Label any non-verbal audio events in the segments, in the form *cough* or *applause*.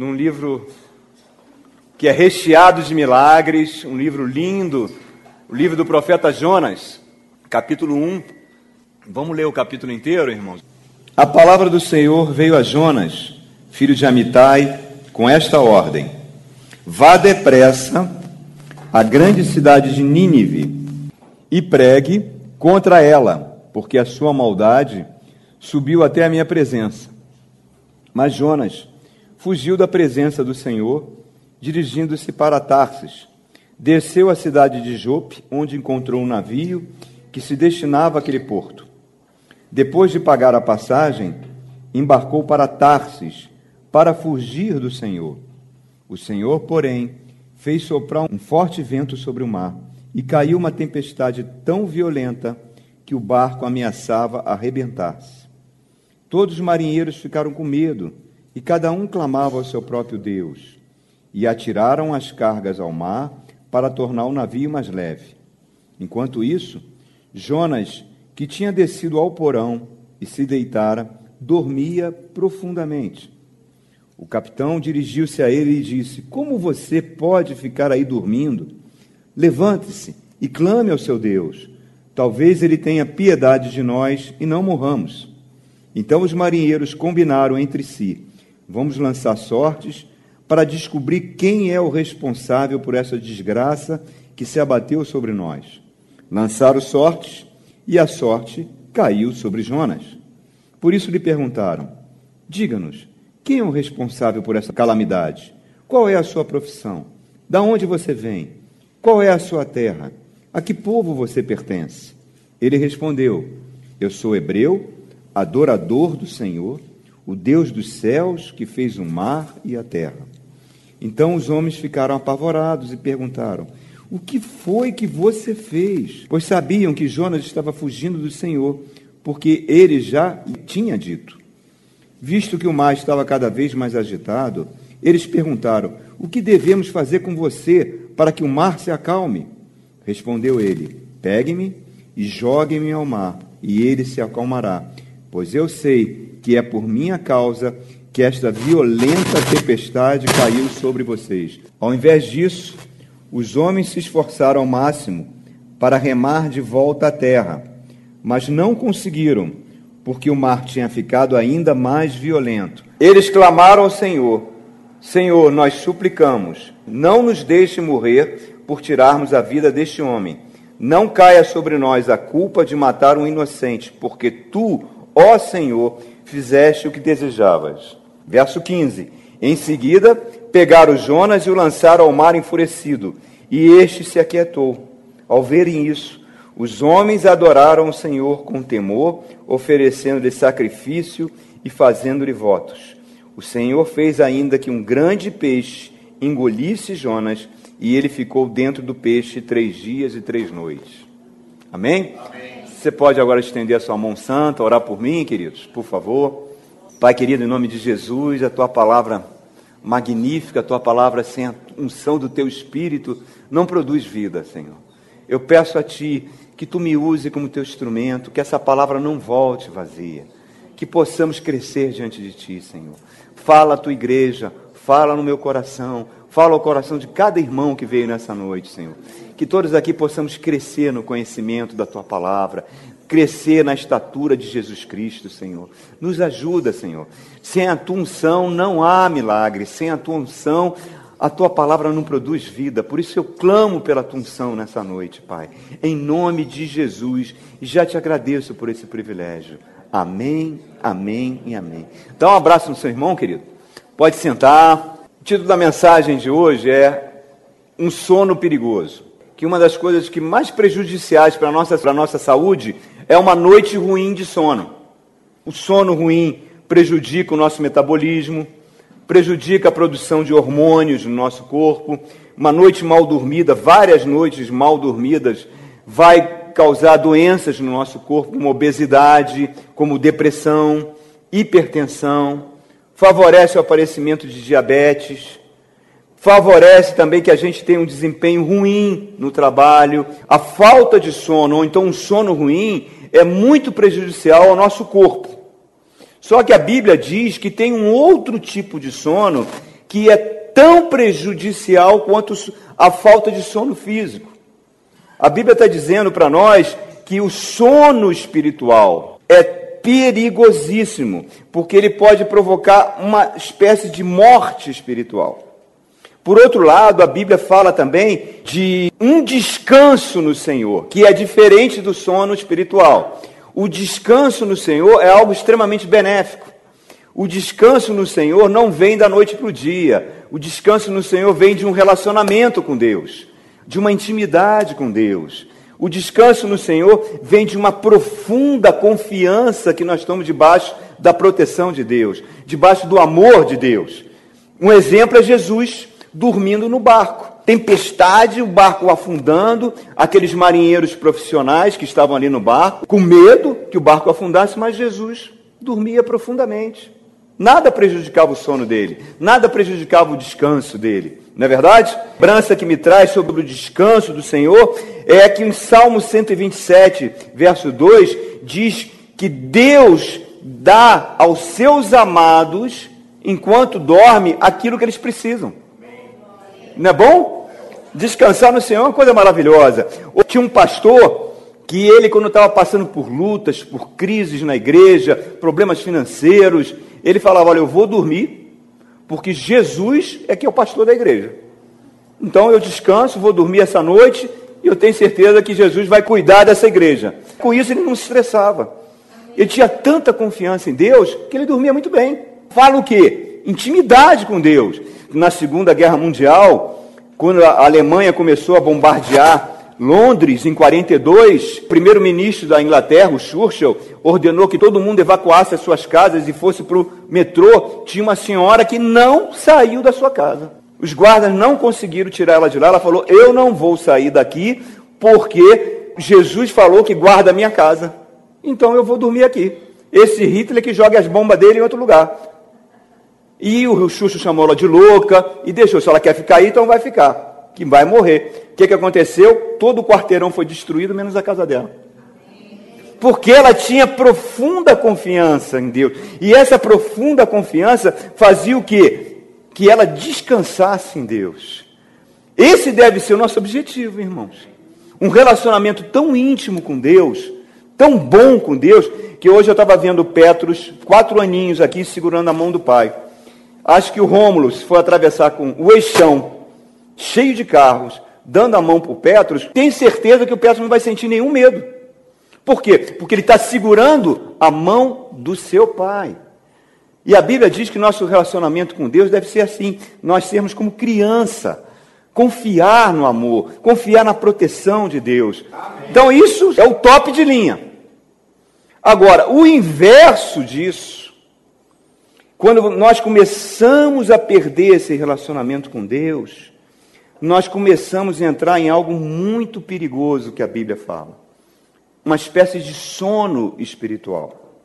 num livro que é recheado de milagres, um livro lindo, o livro do profeta Jonas, capítulo 1. Vamos ler o capítulo inteiro, irmãos? A palavra do Senhor veio a Jonas, filho de Amitai, com esta ordem: Vá depressa à grande cidade de Nínive e pregue contra ela, porque a sua maldade subiu até a minha presença. Mas Jonas fugiu da presença do Senhor, dirigindo-se para Tarsis. Desceu à cidade de Jope, onde encontrou um navio que se destinava àquele porto. Depois de pagar a passagem, embarcou para Tarsis, para fugir do Senhor. O Senhor, porém, fez soprar um forte vento sobre o mar, e caiu uma tempestade tão violenta que o barco ameaçava arrebentar-se. Todos os marinheiros ficaram com medo, e cada um clamava ao seu próprio Deus. E atiraram as cargas ao mar para tornar o navio mais leve. Enquanto isso, Jonas que tinha descido ao porão e se deitara, dormia profundamente. O capitão dirigiu-se a ele e disse: Como você pode ficar aí dormindo? Levante-se e clame ao seu Deus. Talvez ele tenha piedade de nós e não morramos. Então os marinheiros combinaram entre si: Vamos lançar sortes para descobrir quem é o responsável por essa desgraça que se abateu sobre nós. Lançaram sortes e a sorte caiu sobre Jonas. Por isso lhe perguntaram: Diga-nos, quem é o responsável por essa calamidade? Qual é a sua profissão? Da onde você vem? Qual é a sua terra? A que povo você pertence? Ele respondeu: Eu sou hebreu, adorador do Senhor, o Deus dos céus que fez o mar e a terra. Então os homens ficaram apavorados e perguntaram: o que foi que você fez? Pois sabiam que Jonas estava fugindo do Senhor, porque ele já tinha dito. Visto que o mar estava cada vez mais agitado, eles perguntaram: O que devemos fazer com você para que o mar se acalme? Respondeu ele: Pegue-me e jogue-me ao mar, e ele se acalmará. Pois eu sei que é por minha causa que esta violenta tempestade caiu sobre vocês. Ao invés disso, os homens se esforçaram ao máximo para remar de volta à terra, mas não conseguiram, porque o mar tinha ficado ainda mais violento. Eles clamaram ao Senhor: Senhor, nós suplicamos, não nos deixe morrer por tirarmos a vida deste homem. Não caia sobre nós a culpa de matar um inocente, porque tu, ó Senhor, fizeste o que desejavas. Verso 15. Em seguida, pegaram Jonas e o lançaram ao mar enfurecido, e este se aquietou. Ao verem isso, os homens adoraram o Senhor com temor, oferecendo-lhe sacrifício e fazendo-lhe votos. O Senhor fez ainda que um grande peixe engolisse Jonas, e ele ficou dentro do peixe três dias e três noites. Amém? Amém? Você pode agora estender a sua mão santa, orar por mim, queridos, por favor. Pai querido, em nome de Jesus, a tua palavra magnífica, a tua palavra sem a unção do teu espírito não produz vida, Senhor. Eu peço a ti que tu me use como teu instrumento, que essa palavra não volte vazia, que possamos crescer diante de ti, Senhor. Fala a tua igreja, fala no meu coração, fala ao coração de cada irmão que veio nessa noite, Senhor. Que todos aqui possamos crescer no conhecimento da tua palavra, crescer na estatura de Jesus Cristo, Senhor. Nos ajuda, Senhor. Sem a tua unção não há milagre, sem a tua unção a tua palavra não produz vida, por isso eu clamo pela tua unção nessa noite, Pai, em nome de Jesus, já te agradeço por esse privilégio. Amém, amém e amém. Dá um abraço no seu irmão, querido. Pode sentar. O título da mensagem de hoje é Um sono perigoso. Que uma das coisas que mais prejudiciais para a nossa, nossa saúde é uma noite ruim de sono. O sono ruim prejudica o nosso metabolismo, prejudica a produção de hormônios no nosso corpo. Uma noite mal dormida, várias noites mal dormidas, vai causar doenças no nosso corpo, como obesidade, como depressão, hipertensão, favorece o aparecimento de diabetes, favorece também que a gente tenha um desempenho ruim no trabalho. A falta de sono, ou então um sono ruim, é muito prejudicial ao nosso corpo. Só que a Bíblia diz que tem um outro tipo de sono que é tão prejudicial quanto a falta de sono físico. A Bíblia está dizendo para nós que o sono espiritual é perigosíssimo, porque ele pode provocar uma espécie de morte espiritual. Por outro lado, a Bíblia fala também de um descanso no Senhor, que é diferente do sono espiritual. O descanso no Senhor é algo extremamente benéfico. O descanso no Senhor não vem da noite para o dia. O descanso no Senhor vem de um relacionamento com Deus, de uma intimidade com Deus. O descanso no Senhor vem de uma profunda confiança que nós estamos debaixo da proteção de Deus, debaixo do amor de Deus. Um exemplo é Jesus dormindo no barco. Tempestade, o barco afundando, aqueles marinheiros profissionais que estavam ali no barco, com medo que o barco afundasse, mas Jesus dormia profundamente. Nada prejudicava o sono dele, nada prejudicava o descanso dele. Não é verdade? A lembrança que me traz sobre o descanso do Senhor é que em Salmo 127, verso 2, diz que Deus dá aos seus amados, enquanto dorme, aquilo que eles precisam. Não é bom? Descansar no Senhor é uma coisa maravilhosa. Tinha um pastor que ele, quando estava passando por lutas, por crises na igreja, problemas financeiros, ele falava: Olha, eu vou dormir, porque Jesus é que é o pastor da igreja. Então eu descanso, vou dormir essa noite e eu tenho certeza que Jesus vai cuidar dessa igreja. Com isso ele não se estressava. Ele tinha tanta confiança em Deus que ele dormia muito bem. Fala o quê? Intimidade com Deus na Segunda Guerra Mundial, quando a Alemanha começou a bombardear Londres, em 42, o primeiro-ministro da Inglaterra, o Churchill, ordenou que todo mundo evacuasse as suas casas e fosse para o metrô. Tinha uma senhora que não saiu da sua casa. Os guardas não conseguiram tirar ela de lá. Ela falou: Eu não vou sair daqui porque Jesus falou que guarda a minha casa. Então eu vou dormir aqui. Esse Hitler que joga as bombas dele em outro lugar. E o Xuxo chamou ela de louca e deixou. Se ela quer ficar aí, então vai ficar. Que vai morrer. O que, que aconteceu? Todo o quarteirão foi destruído, menos a casa dela. Porque ela tinha profunda confiança em Deus. E essa profunda confiança fazia o quê? Que ela descansasse em Deus. Esse deve ser o nosso objetivo, irmãos. Um relacionamento tão íntimo com Deus, tão bom com Deus, que hoje eu estava vendo Petros, quatro aninhos aqui, segurando a mão do pai. Acho que o Rômulo, for atravessar com o eixão cheio de carros, dando a mão para o Petros, tem certeza que o Petros não vai sentir nenhum medo. Por quê? Porque ele está segurando a mão do seu pai. E a Bíblia diz que nosso relacionamento com Deus deve ser assim: nós sermos como criança, confiar no amor, confiar na proteção de Deus. Amém. Então, isso é o top de linha. Agora, o inverso disso quando nós começamos a perder esse relacionamento com Deus, nós começamos a entrar em algo muito perigoso que a Bíblia fala. Uma espécie de sono espiritual.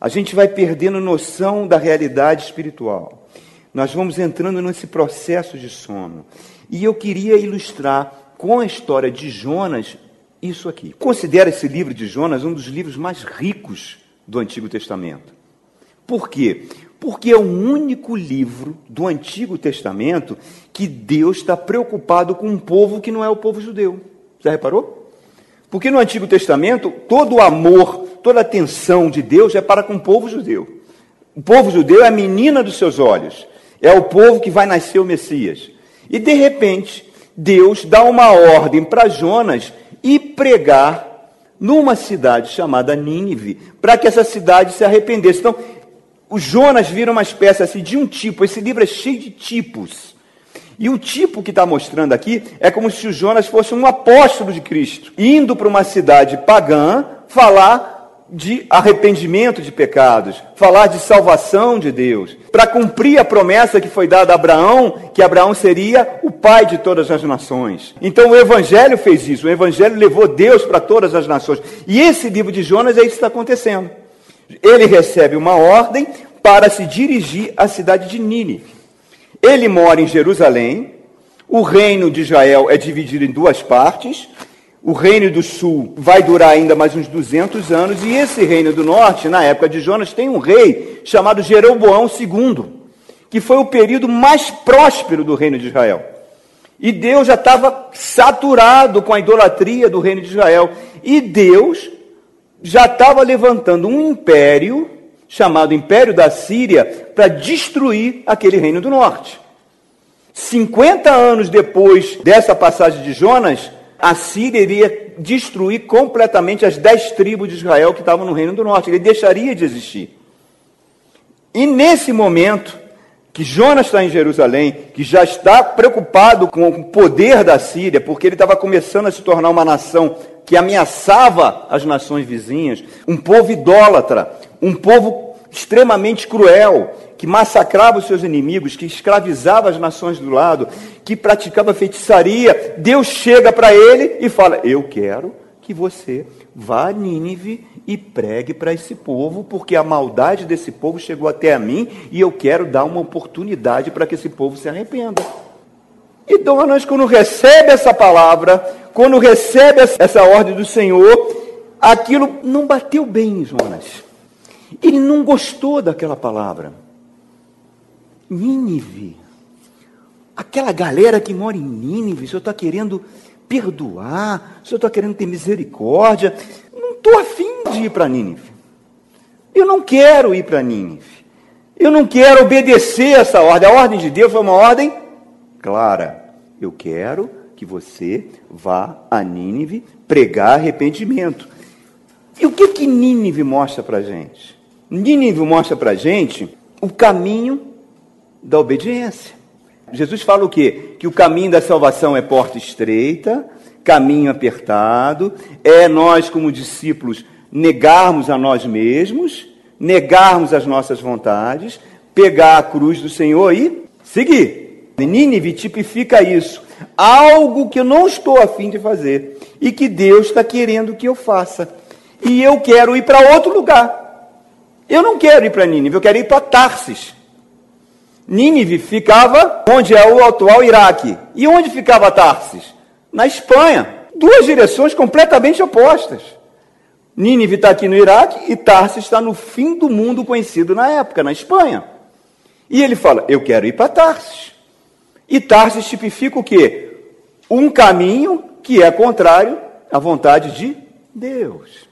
A gente vai perdendo noção da realidade espiritual. Nós vamos entrando nesse processo de sono. E eu queria ilustrar com a história de Jonas isso aqui. Considero esse livro de Jonas um dos livros mais ricos do Antigo Testamento. Por quê? Porque é o único livro do Antigo Testamento que Deus está preocupado com um povo que não é o povo judeu. Já reparou? Porque no Antigo Testamento, todo o amor, toda a atenção de Deus é para com o povo judeu. O povo judeu é a menina dos seus olhos, é o povo que vai nascer o Messias. E de repente, Deus dá uma ordem para Jonas ir pregar numa cidade chamada Nínive, para que essa cidade se arrependesse. Então, o Jonas vira uma espécie assim, de um tipo. Esse livro é cheio de tipos. E o tipo que está mostrando aqui é como se o Jonas fosse um apóstolo de Cristo, indo para uma cidade pagã falar de arrependimento de pecados, falar de salvação de Deus, para cumprir a promessa que foi dada a Abraão, que Abraão seria o pai de todas as nações. Então o Evangelho fez isso, o Evangelho levou Deus para todas as nações. E esse livro de Jonas é isso que está acontecendo ele recebe uma ordem para se dirigir à cidade de Nínive. Ele mora em Jerusalém, o reino de Israel é dividido em duas partes, o reino do sul vai durar ainda mais uns 200 anos, e esse reino do norte, na época de Jonas, tem um rei chamado Jeroboão II, que foi o período mais próspero do reino de Israel. E Deus já estava saturado com a idolatria do reino de Israel. E Deus já estava levantando um império, chamado Império da Síria, para destruir aquele reino do norte. 50 anos depois dessa passagem de Jonas, a Síria iria destruir completamente as dez tribos de Israel que estavam no reino do norte. Ele deixaria de existir. E nesse momento, que Jonas está em Jerusalém, que já está preocupado com o poder da Síria, porque ele estava começando a se tornar uma nação que ameaçava as nações vizinhas, um povo idólatra, um povo extremamente cruel, que massacrava os seus inimigos, que escravizava as nações do lado, que praticava feitiçaria. Deus chega para ele e fala: Eu quero que você vá a Nínive e pregue para esse povo, porque a maldade desse povo chegou até a mim e eu quero dar uma oportunidade para que esse povo se arrependa. E Donas, quando recebe essa palavra, quando recebe essa ordem do Senhor, aquilo não bateu bem em Jonas. Ele não gostou daquela palavra. Nínive. Aquela galera que mora em Nínive, o senhor está querendo perdoar, o senhor está querendo ter misericórdia. Não estou afim de ir para Nínive. Eu não quero ir para Nínive. Eu não quero obedecer essa ordem. A ordem de Deus foi uma ordem clara. Eu quero que você vá a Nínive pregar arrependimento. E o que que Nínive mostra para gente? Nínive mostra para gente o caminho da obediência. Jesus fala o quê? Que o caminho da salvação é porta estreita, caminho apertado, é nós, como discípulos, negarmos a nós mesmos, negarmos as nossas vontades, pegar a cruz do Senhor e seguir. Nínive tipifica isso. Algo que eu não estou afim de fazer e que Deus está querendo que eu faça. E eu quero ir para outro lugar. Eu não quero ir para Nínive, eu quero ir para Tarsis. Nínive ficava onde é o atual Iraque. E onde ficava Tarsis? Na Espanha. Duas direções completamente opostas. Nínive está aqui no Iraque e Tarsis está no fim do mundo conhecido na época, na Espanha. E ele fala: Eu quero ir para Tarsis. E Tarsis tipifica o quê? Um caminho que é contrário à vontade de Deus.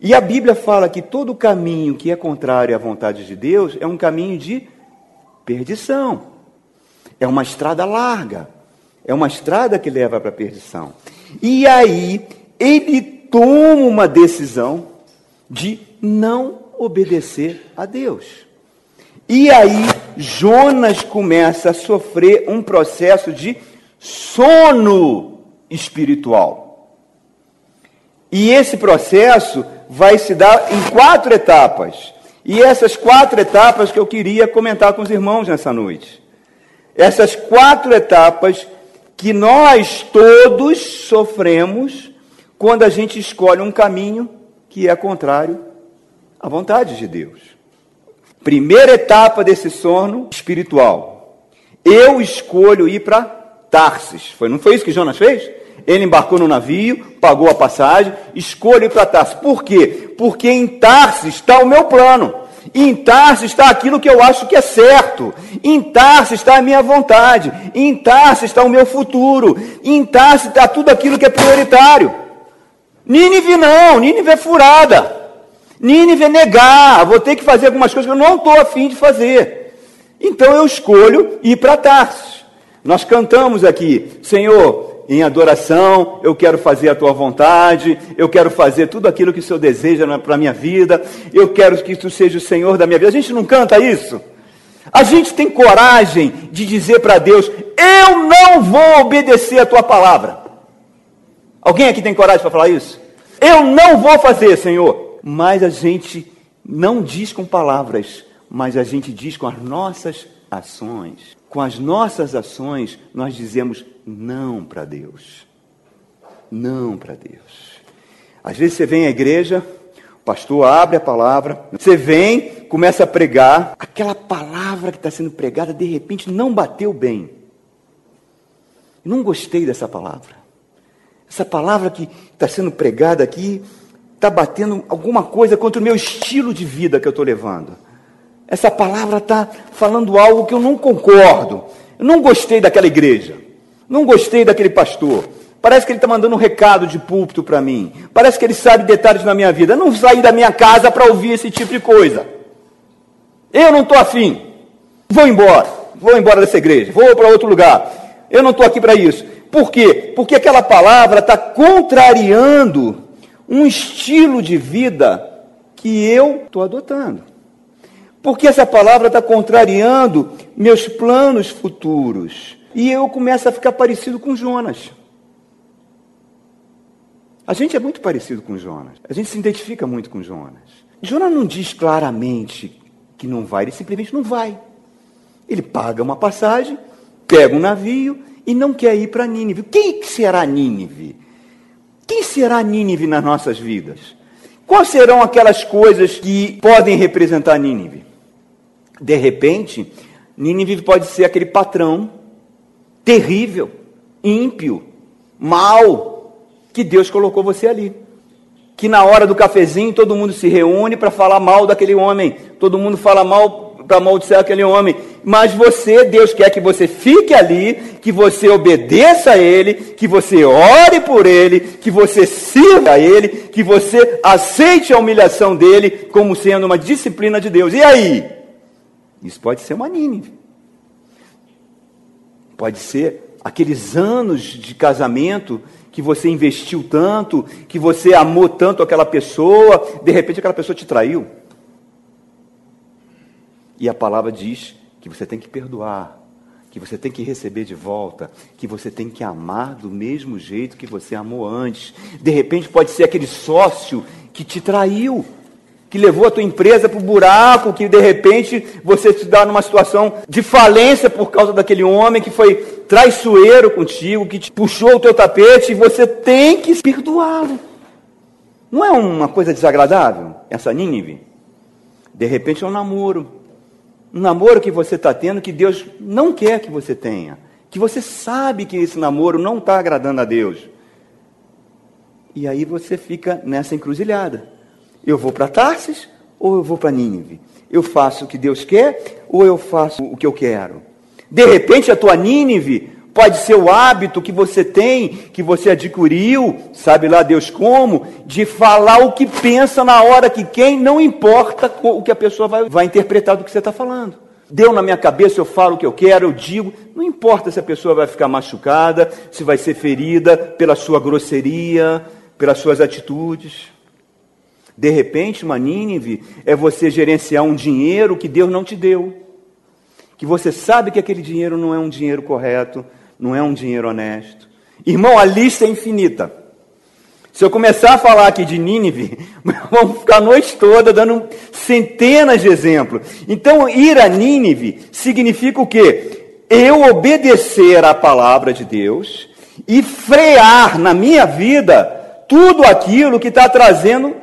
E a Bíblia fala que todo caminho que é contrário à vontade de Deus é um caminho de perdição. É uma estrada larga. É uma estrada que leva para a perdição. E aí, ele toma uma decisão de não obedecer a Deus. E aí, Jonas começa a sofrer um processo de sono espiritual. E esse processo vai se dar em quatro etapas. E essas quatro etapas que eu queria comentar com os irmãos nessa noite. Essas quatro etapas que nós todos sofremos quando a gente escolhe um caminho que é contrário à vontade de Deus. Primeira etapa desse sono espiritual. Eu escolho ir para Tarsis. Foi, não foi isso que Jonas fez? Ele embarcou no navio, pagou a passagem, escolhe ir para Tarsis. Por quê? Porque em Tarsis está o meu plano. Em Tarsis está aquilo que eu acho que é certo. Em Tarsis está a minha vontade. Em Tarsis está o meu futuro. Em Tarsis está tudo aquilo que é prioritário. Nínive não, Nínive é furada. Nínive é negar, vou ter que fazer algumas coisas que eu não estou afim de fazer. Então eu escolho ir para Tarsis. Nós cantamos aqui, Senhor, em adoração, eu quero fazer a tua vontade, eu quero fazer tudo aquilo que o Senhor deseja para a minha vida, eu quero que tu seja o Senhor da minha vida. A gente não canta isso? A gente tem coragem de dizer para Deus: Eu não vou obedecer a tua palavra. Alguém aqui tem coragem para falar isso? Eu não vou fazer, Senhor. Mas a gente não diz com palavras, mas a gente diz com as nossas ações. Com as nossas ações, nós dizemos não para Deus. Não para Deus. Às vezes você vem à igreja, o pastor abre a palavra, você vem, começa a pregar, aquela palavra que está sendo pregada, de repente não bateu bem. Não gostei dessa palavra. Essa palavra que está sendo pregada aqui está batendo alguma coisa contra o meu estilo de vida que eu estou levando. essa palavra está falando algo que eu não concordo. Eu não gostei daquela igreja. Não gostei daquele pastor. Parece que ele está mandando um recado de púlpito para mim. Parece que ele sabe detalhes na minha vida. Eu não saí da minha casa para ouvir esse tipo de coisa. Eu não estou afim. Vou embora. Vou embora dessa igreja. Vou para outro lugar. Eu não estou aqui para isso. Por quê? Porque aquela palavra está contrariando um estilo de vida que eu estou adotando. Porque essa palavra está contrariando meus planos futuros. E eu começo a ficar parecido com Jonas. A gente é muito parecido com Jonas. A gente se identifica muito com Jonas. Jonas não diz claramente que não vai, ele simplesmente não vai. Ele paga uma passagem, pega um navio e não quer ir para Nínive. Quem será Nínive? Quem será Nínive nas nossas vidas? Quais serão aquelas coisas que podem representar Nínive? De repente, Nínive pode ser aquele patrão terrível, ímpio, mau, que Deus colocou você ali. Que na hora do cafezinho todo mundo se reúne para falar mal daquele homem, todo mundo fala mal para amaldiçoar aquele homem, mas você, Deus quer que você fique ali, que você obedeça a Ele, que você ore por Ele, que você sirva a Ele, que você aceite a humilhação dele como sendo uma disciplina de Deus. E aí? Isso pode ser uma Nínive. Pode ser aqueles anos de casamento que você investiu tanto, que você amou tanto aquela pessoa, de repente aquela pessoa te traiu. E a palavra diz que você tem que perdoar, que você tem que receber de volta, que você tem que amar do mesmo jeito que você amou antes. De repente pode ser aquele sócio que te traiu, que levou a tua empresa para o buraco, que de repente você se dá numa situação de falência por causa daquele homem que foi traiçoeiro contigo, que te puxou o teu tapete e você tem que perdoá-lo. Não é uma coisa desagradável essa Nínive? De repente é um namoro. Um namoro que você está tendo que Deus não quer que você tenha. Que você sabe que esse namoro não está agradando a Deus. E aí você fica nessa encruzilhada. Eu vou para Tarsis ou eu vou para Nínive? Eu faço o que Deus quer ou eu faço o que eu quero? De repente a tua Nínive pode ser o hábito que você tem, que você adquiriu, sabe lá Deus como, de falar o que pensa na hora que quem, não importa o que a pessoa vai, vai interpretar do que você está falando. Deu na minha cabeça, eu falo o que eu quero, eu digo, não importa se a pessoa vai ficar machucada, se vai ser ferida pela sua grosseria, pelas suas atitudes. De repente, uma Nínive é você gerenciar um dinheiro que Deus não te deu. Que você sabe que aquele dinheiro não é um dinheiro correto, não é um dinheiro honesto. Irmão, a lista é infinita. Se eu começar a falar aqui de Nínive, *laughs* vamos ficar a noite toda dando centenas de exemplos. Então, ir a Nínive significa o quê? Eu obedecer à palavra de Deus e frear na minha vida tudo aquilo que está trazendo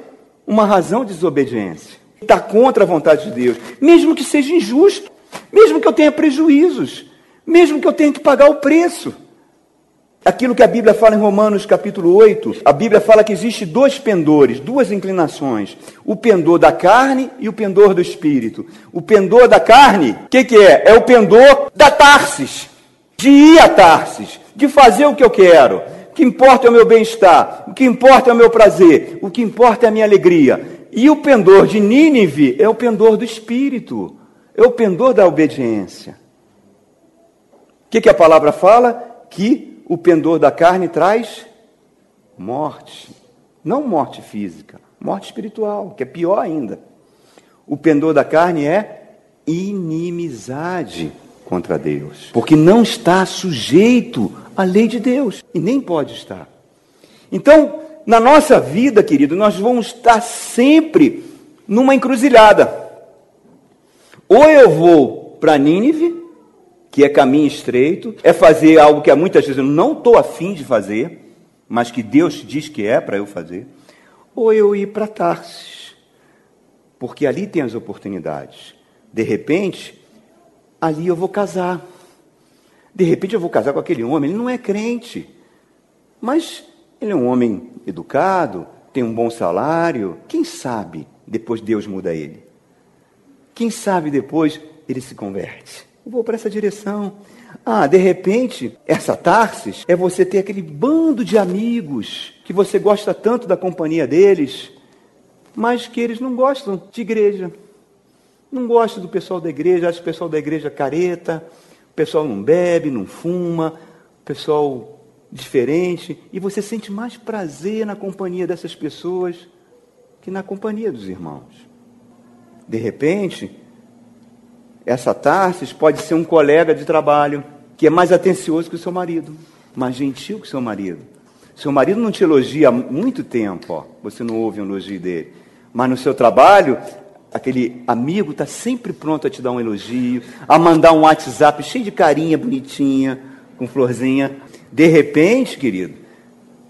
uma razão de desobediência. Está contra a vontade de Deus, mesmo que seja injusto, mesmo que eu tenha prejuízos, mesmo que eu tenha que pagar o preço. Aquilo que a Bíblia fala em Romanos capítulo 8, a Bíblia fala que existe dois pendores, duas inclinações: o pendor da carne e o pendor do espírito. O pendor da carne, o que, que é? É o pendor da Tarsis, de ir a Tarsis, de fazer o que eu quero, o que importa é o meu bem-estar, o que importa é o meu prazer, o que importa é a minha alegria. E o pendor de Nínive é o pendor do espírito, é o pendor da obediência. Que, que a palavra fala? Que o pendor da carne traz morte. Não morte física, morte espiritual, que é pior ainda. O pendor da carne é inimizade contra Deus, porque não está sujeito à lei de Deus e nem pode estar. Então, na nossa vida, querido, nós vamos estar sempre numa encruzilhada. Ou eu vou para Nínive, que é caminho estreito, é fazer algo que muitas vezes eu não estou afim de fazer, mas que Deus diz que é para eu fazer, ou eu ir para Tarsis, porque ali tem as oportunidades. De repente, ali eu vou casar. De repente eu vou casar com aquele homem, ele não é crente, mas ele é um homem educado, tem um bom salário. Quem sabe depois Deus muda ele? Quem sabe depois ele se converte. Vou para essa direção. Ah, de repente, essa Tarsis é você ter aquele bando de amigos que você gosta tanto da companhia deles, mas que eles não gostam de igreja. Não gostam do pessoal da igreja, acha o pessoal da igreja careta, o pessoal não bebe, não fuma, o pessoal diferente, e você sente mais prazer na companhia dessas pessoas que na companhia dos irmãos. De repente, essa Tarsis pode ser um colega de trabalho que é mais atencioso que o seu marido, mais gentil que o seu marido. Seu marido não te elogia há muito tempo, ó, você não ouve um elogio dele. Mas no seu trabalho, aquele amigo está sempre pronto a te dar um elogio, a mandar um WhatsApp cheio de carinha, bonitinha, com florzinha. De repente, querido,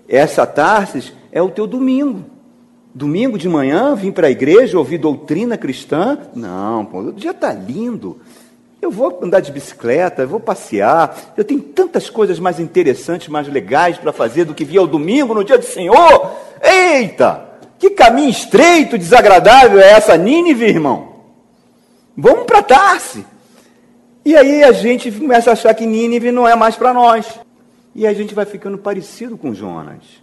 essa Tarsis é o teu domingo. Domingo de manhã, vim para a igreja ouvir doutrina cristã? Não, pô, o dia está lindo. Eu vou andar de bicicleta, eu vou passear. Eu tenho tantas coisas mais interessantes, mais legais para fazer do que vir ao domingo no dia do Senhor. Eita! Que caminho estreito, desagradável é essa Nínive, irmão? Vamos para Tarse. E aí a gente começa a achar que Nínive não é mais para nós. E a gente vai ficando parecido com Jonas.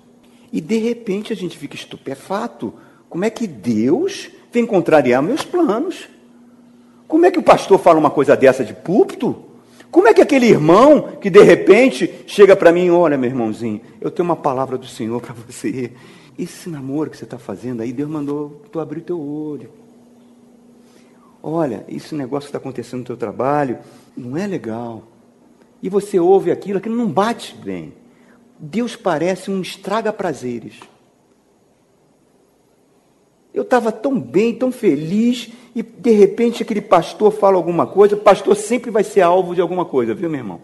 E de repente a gente fica estupefato. Como é que Deus vem contrariar meus planos? Como é que o pastor fala uma coisa dessa de púlpito? Como é que aquele irmão que de repente chega para mim, olha meu irmãozinho, eu tenho uma palavra do Senhor para você. Esse namoro que você está fazendo aí, Deus mandou tu abrir teu olho. Olha, esse negócio que está acontecendo no teu trabalho não é legal. E você ouve aquilo, aquilo não bate bem. Deus parece um estraga-prazeres. Eu estava tão bem, tão feliz, e de repente aquele pastor fala alguma coisa. Pastor sempre vai ser alvo de alguma coisa, viu, meu irmão?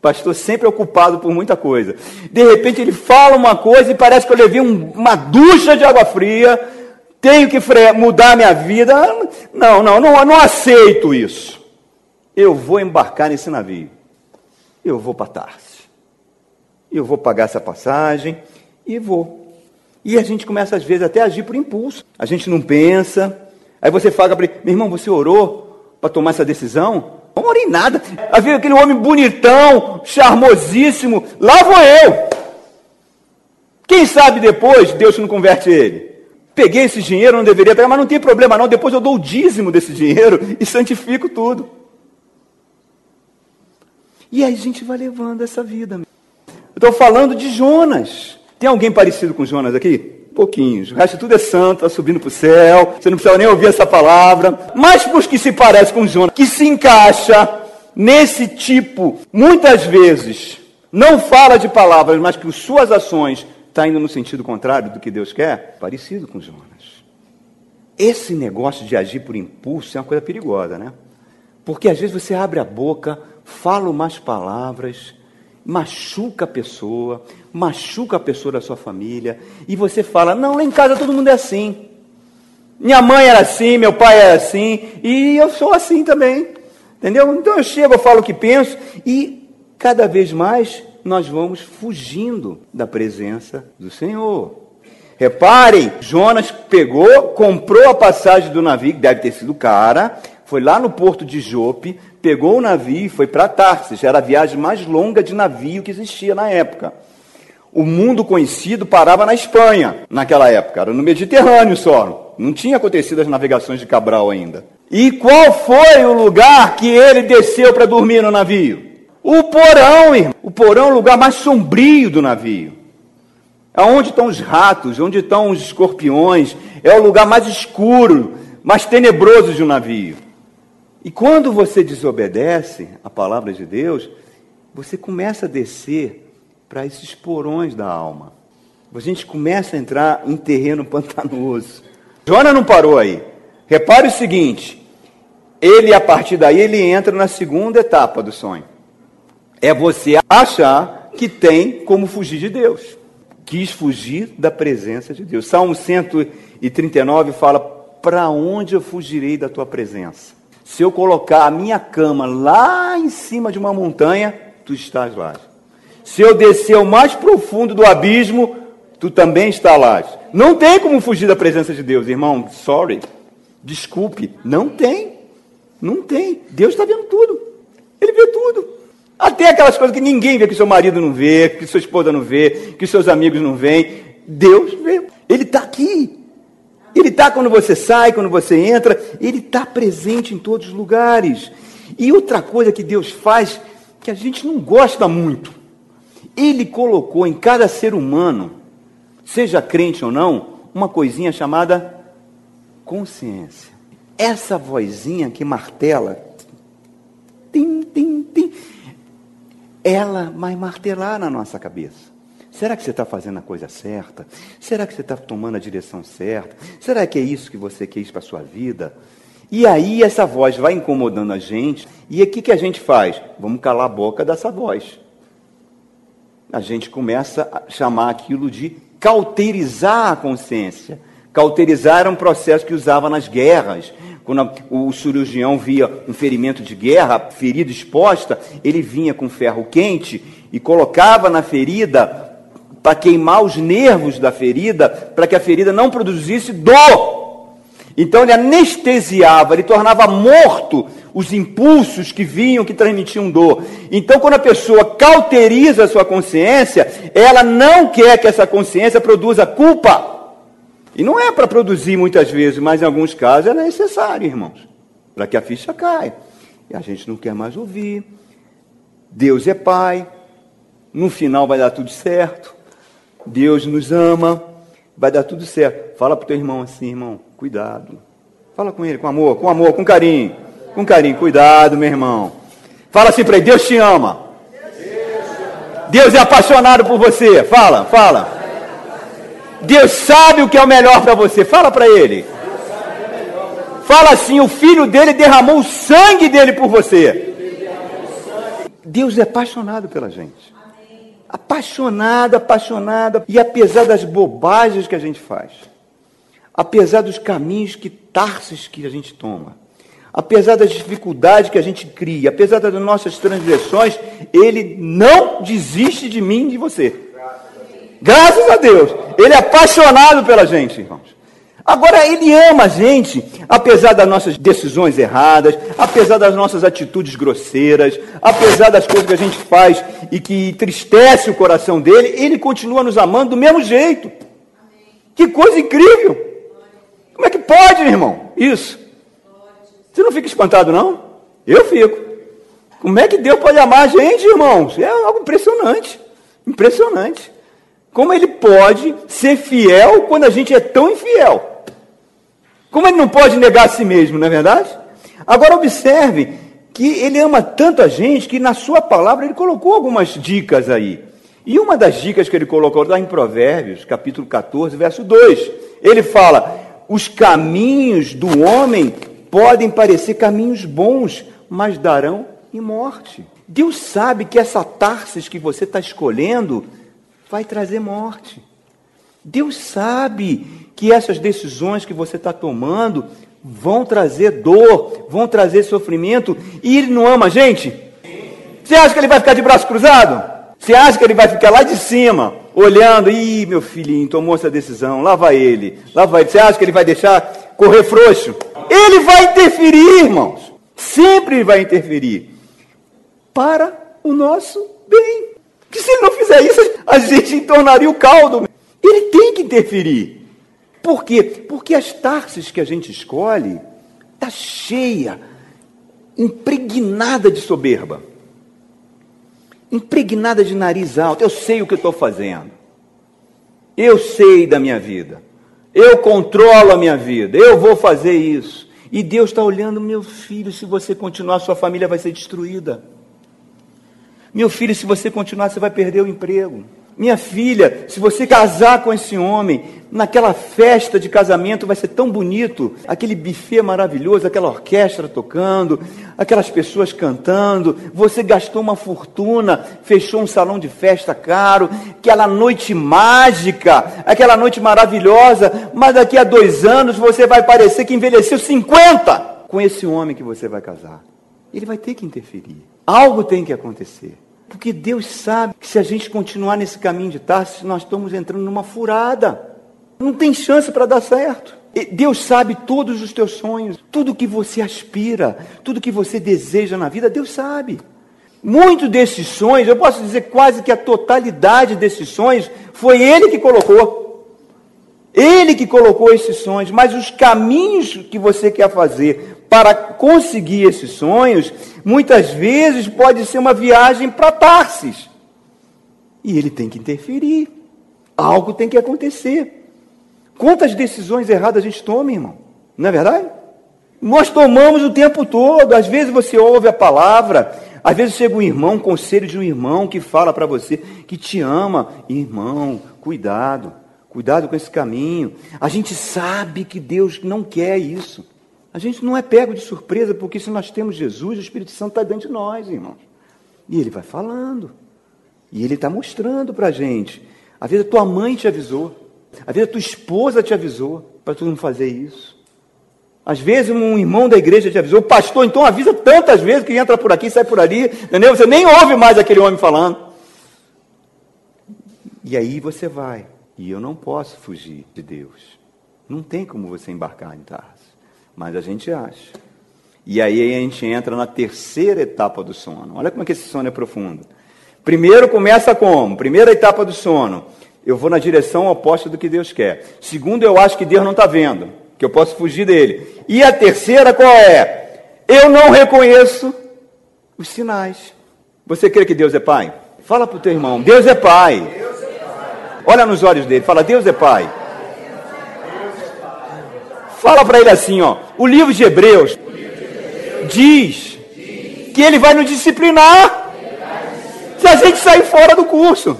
Pastor sempre é ocupado por muita coisa. De repente ele fala uma coisa e parece que eu levei um, uma ducha de água fria, tenho que mudar minha vida. Não, não, não, não aceito isso. Eu vou embarcar nesse navio. Eu vou para Tarso eu vou pagar essa passagem e vou. E a gente começa, às vezes, até a agir por impulso. A gente não pensa. Aí você fala para ele, meu irmão, você orou para tomar essa decisão? Não orei nada. Havia aquele homem bonitão, charmosíssimo. Lá vou eu. Quem sabe depois Deus não converte ele? Peguei esse dinheiro, não deveria pegar, mas não tem problema não. Depois eu dou o dízimo desse dinheiro e santifico tudo. E aí a gente vai levando essa vida. Estou falando de Jonas. Tem alguém parecido com Jonas aqui? Pouquinhos. O resto tudo é santo, está subindo para o céu. Você não precisa nem ouvir essa palavra. Mas para os que se parecem com Jonas, que se encaixa nesse tipo, muitas vezes, não fala de palavras, mas que suas ações estão tá indo no sentido contrário do que Deus quer, parecido com Jonas. Esse negócio de agir por impulso é uma coisa perigosa, né? Porque às vezes você abre a boca, fala umas palavras, machuca a pessoa, machuca a pessoa da sua família, e você fala: não, lá em casa todo mundo é assim. Minha mãe era assim, meu pai era assim, e eu sou assim também. Entendeu? Então eu chego, eu falo o que penso, e cada vez mais nós vamos fugindo da presença do Senhor. Reparem, Jonas pegou, comprou a passagem do navio, que deve ter sido cara, foi lá no porto de Jope, pegou o navio e foi para Tarsis. Era a viagem mais longa de navio que existia na época. O mundo conhecido parava na Espanha naquela época, era no Mediterrâneo só. Não tinha acontecido as navegações de Cabral ainda. E qual foi o lugar que ele desceu para dormir no navio? O porão, irmão. O porão é o lugar mais sombrio do navio. Aonde estão os ratos, onde estão os escorpiões, é o lugar mais escuro, mais tenebroso de um navio. E quando você desobedece a palavra de Deus, você começa a descer para esses porões da alma. A gente começa a entrar em terreno pantanoso. *laughs* Jonas não parou aí. Repare o seguinte: ele, a partir daí, ele entra na segunda etapa do sonho. É você achar que tem como fugir de Deus. Quis fugir da presença de Deus. Salmo 139 fala: Para onde eu fugirei da tua presença? Se eu colocar a minha cama lá em cima de uma montanha, tu estás lá. Se eu descer ao mais profundo do abismo, tu também estás lá. Não tem como fugir da presença de Deus, irmão. Sorry. Desculpe, não tem. Não tem. Deus está vendo tudo. Ele vê tudo. Até aquelas coisas que ninguém vê, que seu marido não vê, que sua esposa não vê, que seus amigos não veem. Deus vê. Ele está aqui. Ele está quando você sai, quando você entra. Ele está presente em todos os lugares. E outra coisa que Deus faz, que a gente não gosta muito. Ele colocou em cada ser humano, seja crente ou não, uma coisinha chamada consciência. Essa vozinha que martela, tim, tim, tim, ela vai martelar na nossa cabeça. Será que você está fazendo a coisa certa? Será que você está tomando a direção certa? Será que é isso que você quis para a sua vida? E aí essa voz vai incomodando a gente. E o que, que a gente faz? Vamos calar a boca dessa voz. A gente começa a chamar aquilo de cauterizar a consciência. Cauterizar era um processo que usava nas guerras. Quando o cirurgião via um ferimento de guerra, ferida exposta, ele vinha com ferro quente e colocava na ferida para queimar os nervos da ferida, para que a ferida não produzisse dor. Então ele anestesiava, ele tornava morto os impulsos que vinham, que transmitiam dor. Então, quando a pessoa cauteriza a sua consciência, ela não quer que essa consciência produza culpa. E não é para produzir muitas vezes, mas em alguns casos é necessário, irmãos, para que a ficha caia. E a gente não quer mais ouvir. Deus é Pai. No final vai dar tudo certo. Deus nos ama, vai dar tudo certo. Fala para o teu irmão assim, irmão, cuidado. Fala com ele com amor, com amor, com carinho. Com carinho, cuidado, meu irmão. Fala assim para ele, Deus te ama. Deus é apaixonado por você. Fala, fala. Deus sabe o que é o melhor para você. Fala para ele. Fala assim, o filho dele derramou o sangue dele por você. Deus é apaixonado pela gente apaixonada, apaixonada. E apesar das bobagens que a gente faz, apesar dos caminhos que tarses que a gente toma, apesar das dificuldades que a gente cria, apesar das nossas transgressões, ele não desiste de mim e de você. Graças a Deus. Ele é apaixonado pela gente, irmãos. Agora, Ele ama a gente, apesar das nossas decisões erradas, apesar das nossas atitudes grosseiras, apesar das coisas que a gente faz e que entristece o coração dele, Ele continua nos amando do mesmo jeito. Que coisa incrível! Como é que pode, irmão? Isso. Você não fica espantado, não? Eu fico. Como é que Deus pode amar a gente, irmãos? É algo impressionante. Impressionante. Como ele pode ser fiel quando a gente é tão infiel? Como ele não pode negar a si mesmo, não é verdade? Agora observe que ele ama tanto a gente que na sua palavra ele colocou algumas dicas aí. E uma das dicas que ele colocou está em Provérbios, capítulo 14, verso 2. Ele fala: Os caminhos do homem podem parecer caminhos bons, mas darão em morte. Deus sabe que essa Tarsis que você está escolhendo vai trazer morte. Deus sabe que essas decisões que você está tomando vão trazer dor, vão trazer sofrimento, e ele não ama a gente? Você acha que ele vai ficar de braço cruzado? Você acha que ele vai ficar lá de cima, olhando, ih, meu filhinho, tomou essa decisão, lá vai ele, lá vai ele. Você acha que ele vai deixar correr frouxo? Ele vai interferir, irmãos. Sempre vai interferir. Para o nosso bem. Que se ele não fizer isso, a gente tornaria o caldo. Ele tem que interferir. Por quê? Porque as tarses que a gente escolhe está cheia, impregnada de soberba, impregnada de nariz alto. Eu sei o que estou fazendo. Eu sei da minha vida. Eu controlo a minha vida. Eu vou fazer isso. E Deus está olhando, meu filho, se você continuar, sua família vai ser destruída. Meu filho, se você continuar, você vai perder o emprego. Minha filha, se você casar com esse homem, naquela festa de casamento vai ser tão bonito, aquele buffet maravilhoso, aquela orquestra tocando, aquelas pessoas cantando, você gastou uma fortuna, fechou um salão de festa caro, aquela noite mágica, aquela noite maravilhosa, mas daqui a dois anos você vai parecer que envelheceu 50 com esse homem que você vai casar. Ele vai ter que interferir. Algo tem que acontecer. Porque Deus sabe que se a gente continuar nesse caminho de Tarsis, nós estamos entrando numa furada. Não tem chance para dar certo. Deus sabe todos os teus sonhos, tudo que você aspira, tudo que você deseja na vida, Deus sabe. Muitos desses sonhos, eu posso dizer quase que a totalidade desses sonhos, foi Ele que colocou. Ele que colocou esses sonhos, mas os caminhos que você quer fazer para conseguir esses sonhos, muitas vezes pode ser uma viagem para Tarsis. E ele tem que interferir. Algo tem que acontecer. Quantas decisões erradas a gente toma, irmão? Não é verdade? Nós tomamos o tempo todo. Às vezes você ouve a palavra, às vezes chega um irmão, um conselho de um irmão que fala para você que te ama. Irmão, cuidado, cuidado com esse caminho. A gente sabe que Deus não quer isso. A gente não é pego de surpresa, porque se nós temos Jesus, o Espírito Santo está dentro de nós, irmãos. E ele vai falando. E ele está mostrando para a gente. Às vezes a tua mãe te avisou. Às vezes a tua esposa te avisou para tu não fazer isso. Às vezes um irmão da igreja te avisou, o pastor então avisa tantas vezes que entra por aqui, sai por ali, entendeu? Você nem ouve mais aquele homem falando. E aí você vai. E eu não posso fugir de Deus. Não tem como você embarcar em Tarso. Mas a gente acha. E aí a gente entra na terceira etapa do sono. Olha como é que esse sono é profundo. Primeiro começa como? Primeira etapa do sono. Eu vou na direção oposta do que Deus quer. Segundo, eu acho que Deus não está vendo, que eu posso fugir dele. E a terceira qual é? Eu não reconheço os sinais. Você crê que Deus é Pai? Fala para o teu irmão, Deus é Pai. Olha nos olhos dele, fala, Deus é Pai. Fala para ele assim, ó. O livro de Hebreus diz que ele vai nos disciplinar se a gente sair fora do curso.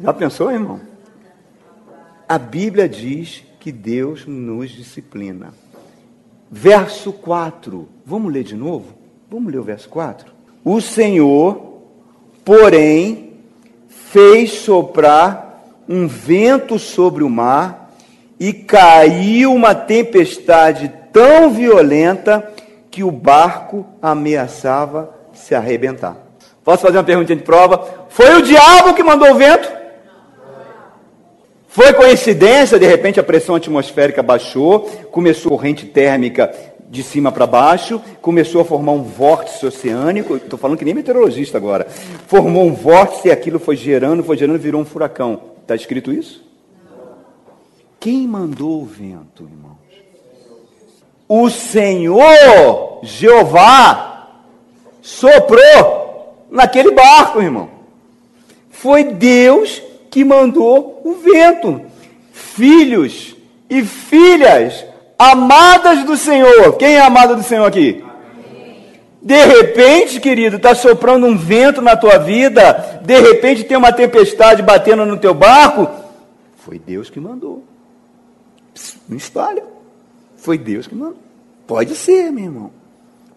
Já pensou, irmão? A Bíblia diz que Deus nos disciplina. Verso 4. Vamos ler de novo? Vamos ler o verso 4? O Senhor, porém, fez soprar um vento sobre o mar e caiu uma tempestade tão violenta que o barco ameaçava se arrebentar. Posso fazer uma perguntinha de prova? Foi o diabo que mandou o vento? Foi coincidência, de repente a pressão atmosférica baixou, começou a corrente térmica de cima para baixo, começou a formar um vórtice oceânico, estou falando que nem meteorologista agora, formou um vórtice e aquilo foi gerando, foi gerando, virou um furacão. Está escrito isso? Quem mandou o vento, irmãos? O Senhor Jeová soprou naquele barco, irmão. Foi Deus que mandou o vento. Filhos e filhas amadas do Senhor. Quem é amada do Senhor aqui? De repente, querido, está soprando um vento na tua vida, de repente tem uma tempestade batendo no teu barco. Foi Deus que mandou. Não espalha. Foi Deus que mandou. Pode ser, meu irmão.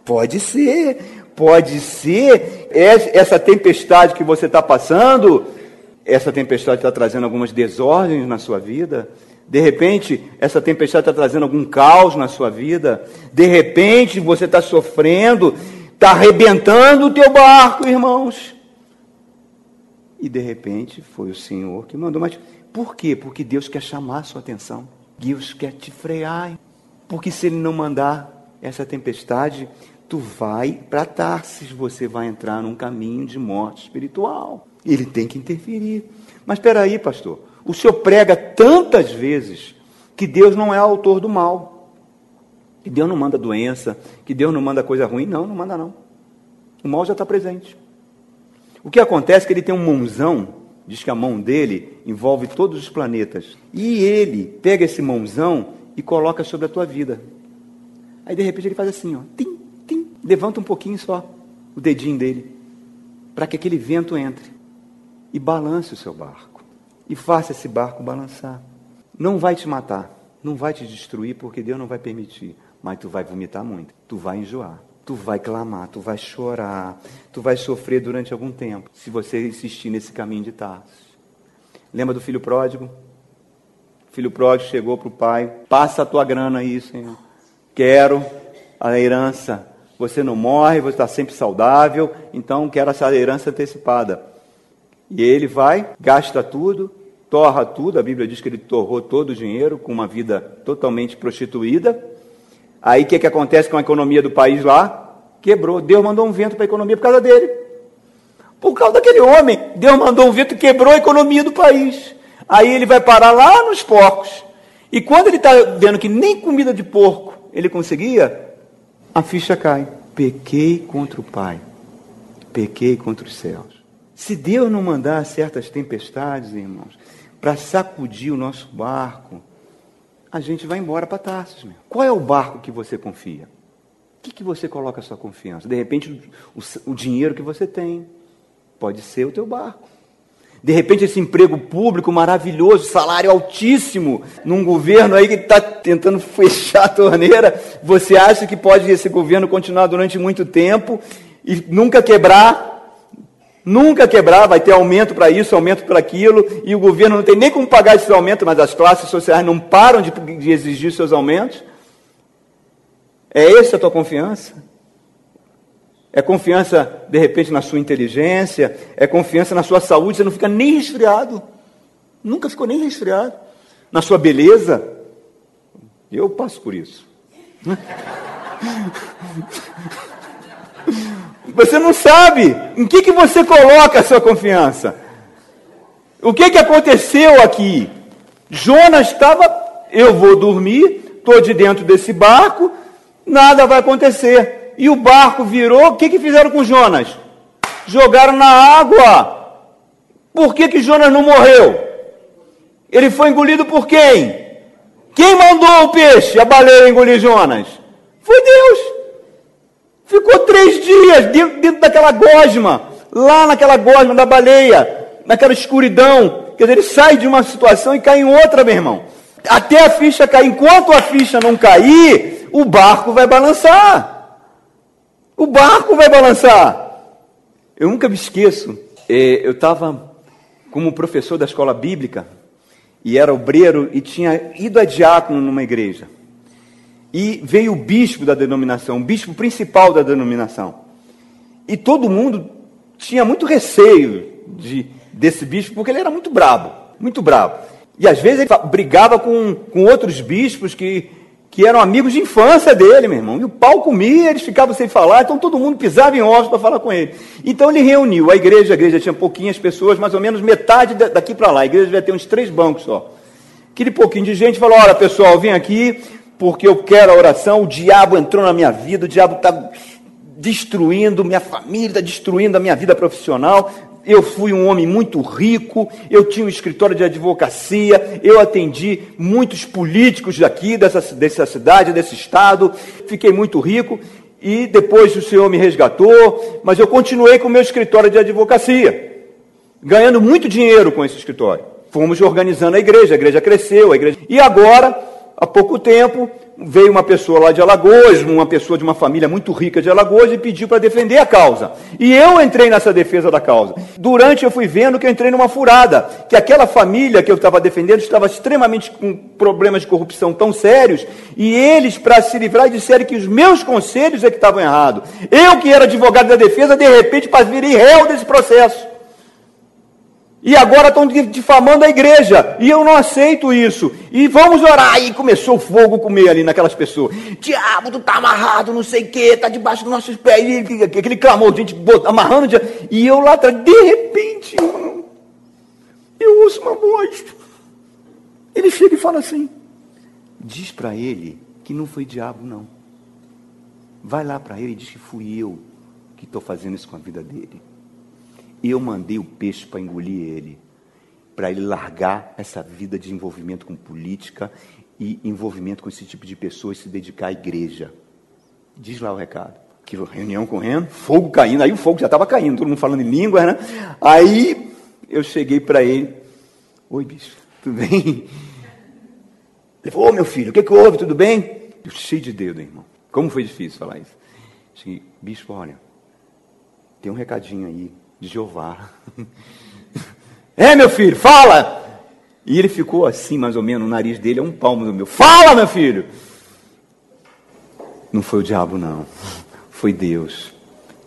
Pode ser. Pode ser essa tempestade que você está passando, essa tempestade está trazendo algumas desordens na sua vida. De repente, essa tempestade está trazendo algum caos na sua vida. De repente, você está sofrendo, está arrebentando o teu barco, irmãos. E de repente, foi o Senhor que mandou. Mas por quê? Porque Deus quer chamar a sua atenção. Deus quer te frear. Porque se Ele não mandar essa tempestade, tu vai para Tarsis, você vai entrar num caminho de morte espiritual. Ele tem que interferir. Mas espera aí, pastor. O senhor prega tantas vezes que Deus não é autor do mal. Que Deus não manda doença, que Deus não manda coisa ruim. Não, não manda não. O mal já está presente. O que acontece é que ele tem um mãozão, diz que a mão dele envolve todos os planetas. E ele pega esse mãozão e coloca sobre a tua vida. Aí de repente ele faz assim, ó, tim, levanta um pouquinho só o dedinho dele, para que aquele vento entre e balance o seu barco. E faça esse barco balançar. Não vai te matar, não vai te destruir, porque Deus não vai permitir. Mas tu vai vomitar muito, tu vai enjoar, tu vai clamar, tu vai chorar, tu vai sofrer durante algum tempo, se você insistir nesse caminho de Tarsos. Lembra do filho pródigo? O filho pródigo chegou para o pai, passa a tua grana aí, Senhor. Quero a herança você não morre, você está sempre saudável, então quero essa herança antecipada. E ele vai, gasta tudo, torra tudo, a Bíblia diz que ele torrou todo o dinheiro com uma vida totalmente prostituída. Aí o que, que acontece com a economia do país lá? Quebrou. Deus mandou um vento para a economia por causa dele. Por causa daquele homem, Deus mandou um vento e quebrou a economia do país. Aí ele vai parar lá nos porcos. E quando ele está vendo que nem comida de porco ele conseguia, a ficha cai. Pequei contra o Pai, pequei contra os céus. Se Deus não mandar certas tempestades, irmãos, para sacudir o nosso barco, a gente vai embora para Tarsis. Qual é o barco que você confia? O que, que você coloca a sua confiança? De repente, o, o dinheiro que você tem pode ser o teu barco. De repente, esse emprego público maravilhoso, salário altíssimo, num governo aí que está tentando *laughs* fechar a torneira, você acha que pode esse governo continuar durante muito tempo e nunca quebrar? Nunca quebrar, vai ter aumento para isso, aumento para aquilo, e o governo não tem nem como pagar esses aumentos, mas as classes sociais não param de, de exigir seus aumentos. É essa a tua confiança? É confiança, de repente, na sua inteligência, é confiança na sua saúde, você não fica nem resfriado. Nunca ficou nem resfriado. Na sua beleza. Eu passo por isso. *laughs* Você não sabe em que, que você coloca a sua confiança. O que, que aconteceu aqui? Jonas estava, eu vou dormir, estou de dentro desse barco, nada vai acontecer e o barco virou. O que, que fizeram com Jonas? Jogaram na água. Por que, que Jonas não morreu? Ele foi engolido por quem? Quem mandou o peixe, a baleia engolir Jonas? Foi Deus. Ficou três dias dentro, dentro daquela gosma, lá naquela gosma da baleia, naquela escuridão. Quer dizer, ele sai de uma situação e cai em outra, meu irmão. Até a ficha cair. Enquanto a ficha não cair, o barco vai balançar. O barco vai balançar. Eu nunca me esqueço, é, eu estava como professor da escola bíblica e era obreiro e tinha ido a diácono numa igreja. E veio o bispo da denominação, o bispo principal da denominação. E todo mundo tinha muito receio de, desse bispo, porque ele era muito brabo, muito brabo. E às vezes ele brigava com, com outros bispos que que eram amigos de infância dele, meu irmão. E o pau comia, eles ficavam sem falar, então todo mundo pisava em ovos para falar com ele. Então ele reuniu a igreja, a igreja tinha pouquinhas pessoas, mais ou menos metade daqui para lá. A igreja devia ter uns três bancos só. Aquele pouquinho de gente falou: Olha, pessoal, vem aqui porque eu quero a oração. O diabo entrou na minha vida, o diabo está destruindo minha família, está destruindo a minha vida profissional eu fui um homem muito rico, eu tinha um escritório de advocacia, eu atendi muitos políticos daqui, dessa, dessa cidade, desse estado, fiquei muito rico e depois o Senhor me resgatou, mas eu continuei com o meu escritório de advocacia, ganhando muito dinheiro com esse escritório. Fomos organizando a igreja, a igreja cresceu, a igreja. E agora, há pouco tempo, veio uma pessoa lá de Alagoas, uma pessoa de uma família muito rica de Alagoas, e pediu para defender a causa. E eu entrei nessa defesa da causa. Durante eu fui vendo que eu entrei numa furada, que aquela família que eu estava defendendo estava extremamente com problemas de corrupção tão sérios, e eles, para se livrar, disseram que os meus conselhos é que estavam errados. Eu, que era advogado da defesa, de repente, virei réu desse processo. E agora estão difamando a igreja. E eu não aceito isso. E vamos orar. E começou o fogo comer ali naquelas pessoas. Diabo, tu tá amarrado, não sei o que, tá debaixo dos nossos pés. E aquele clamor, gente amarrando. E eu lá atrás, de repente, eu ouço uma voz. Ele chega e fala assim: Diz para ele que não foi diabo, não. Vai lá para ele e diz que fui eu que estou fazendo isso com a vida dele. Eu mandei o peixe para engolir ele, para ele largar essa vida de envolvimento com política e envolvimento com esse tipo de pessoas se dedicar à igreja. Diz lá o recado. Que reunião correndo, fogo caindo, aí o fogo já estava caindo, todo mundo falando em língua, né? Aí eu cheguei para ele, oi bicho, tudo bem? Ele falou, ô meu filho, o que, que houve, tudo bem? Eu cheio de dedo, irmão. Como foi difícil falar isso? Cheguei, bispo, olha, tem um recadinho aí de Jeová. *laughs* é, meu filho, fala! E ele ficou assim, mais ou menos, o nariz dele é um palmo do meu. Fala, meu filho! Não foi o diabo, não. Foi Deus.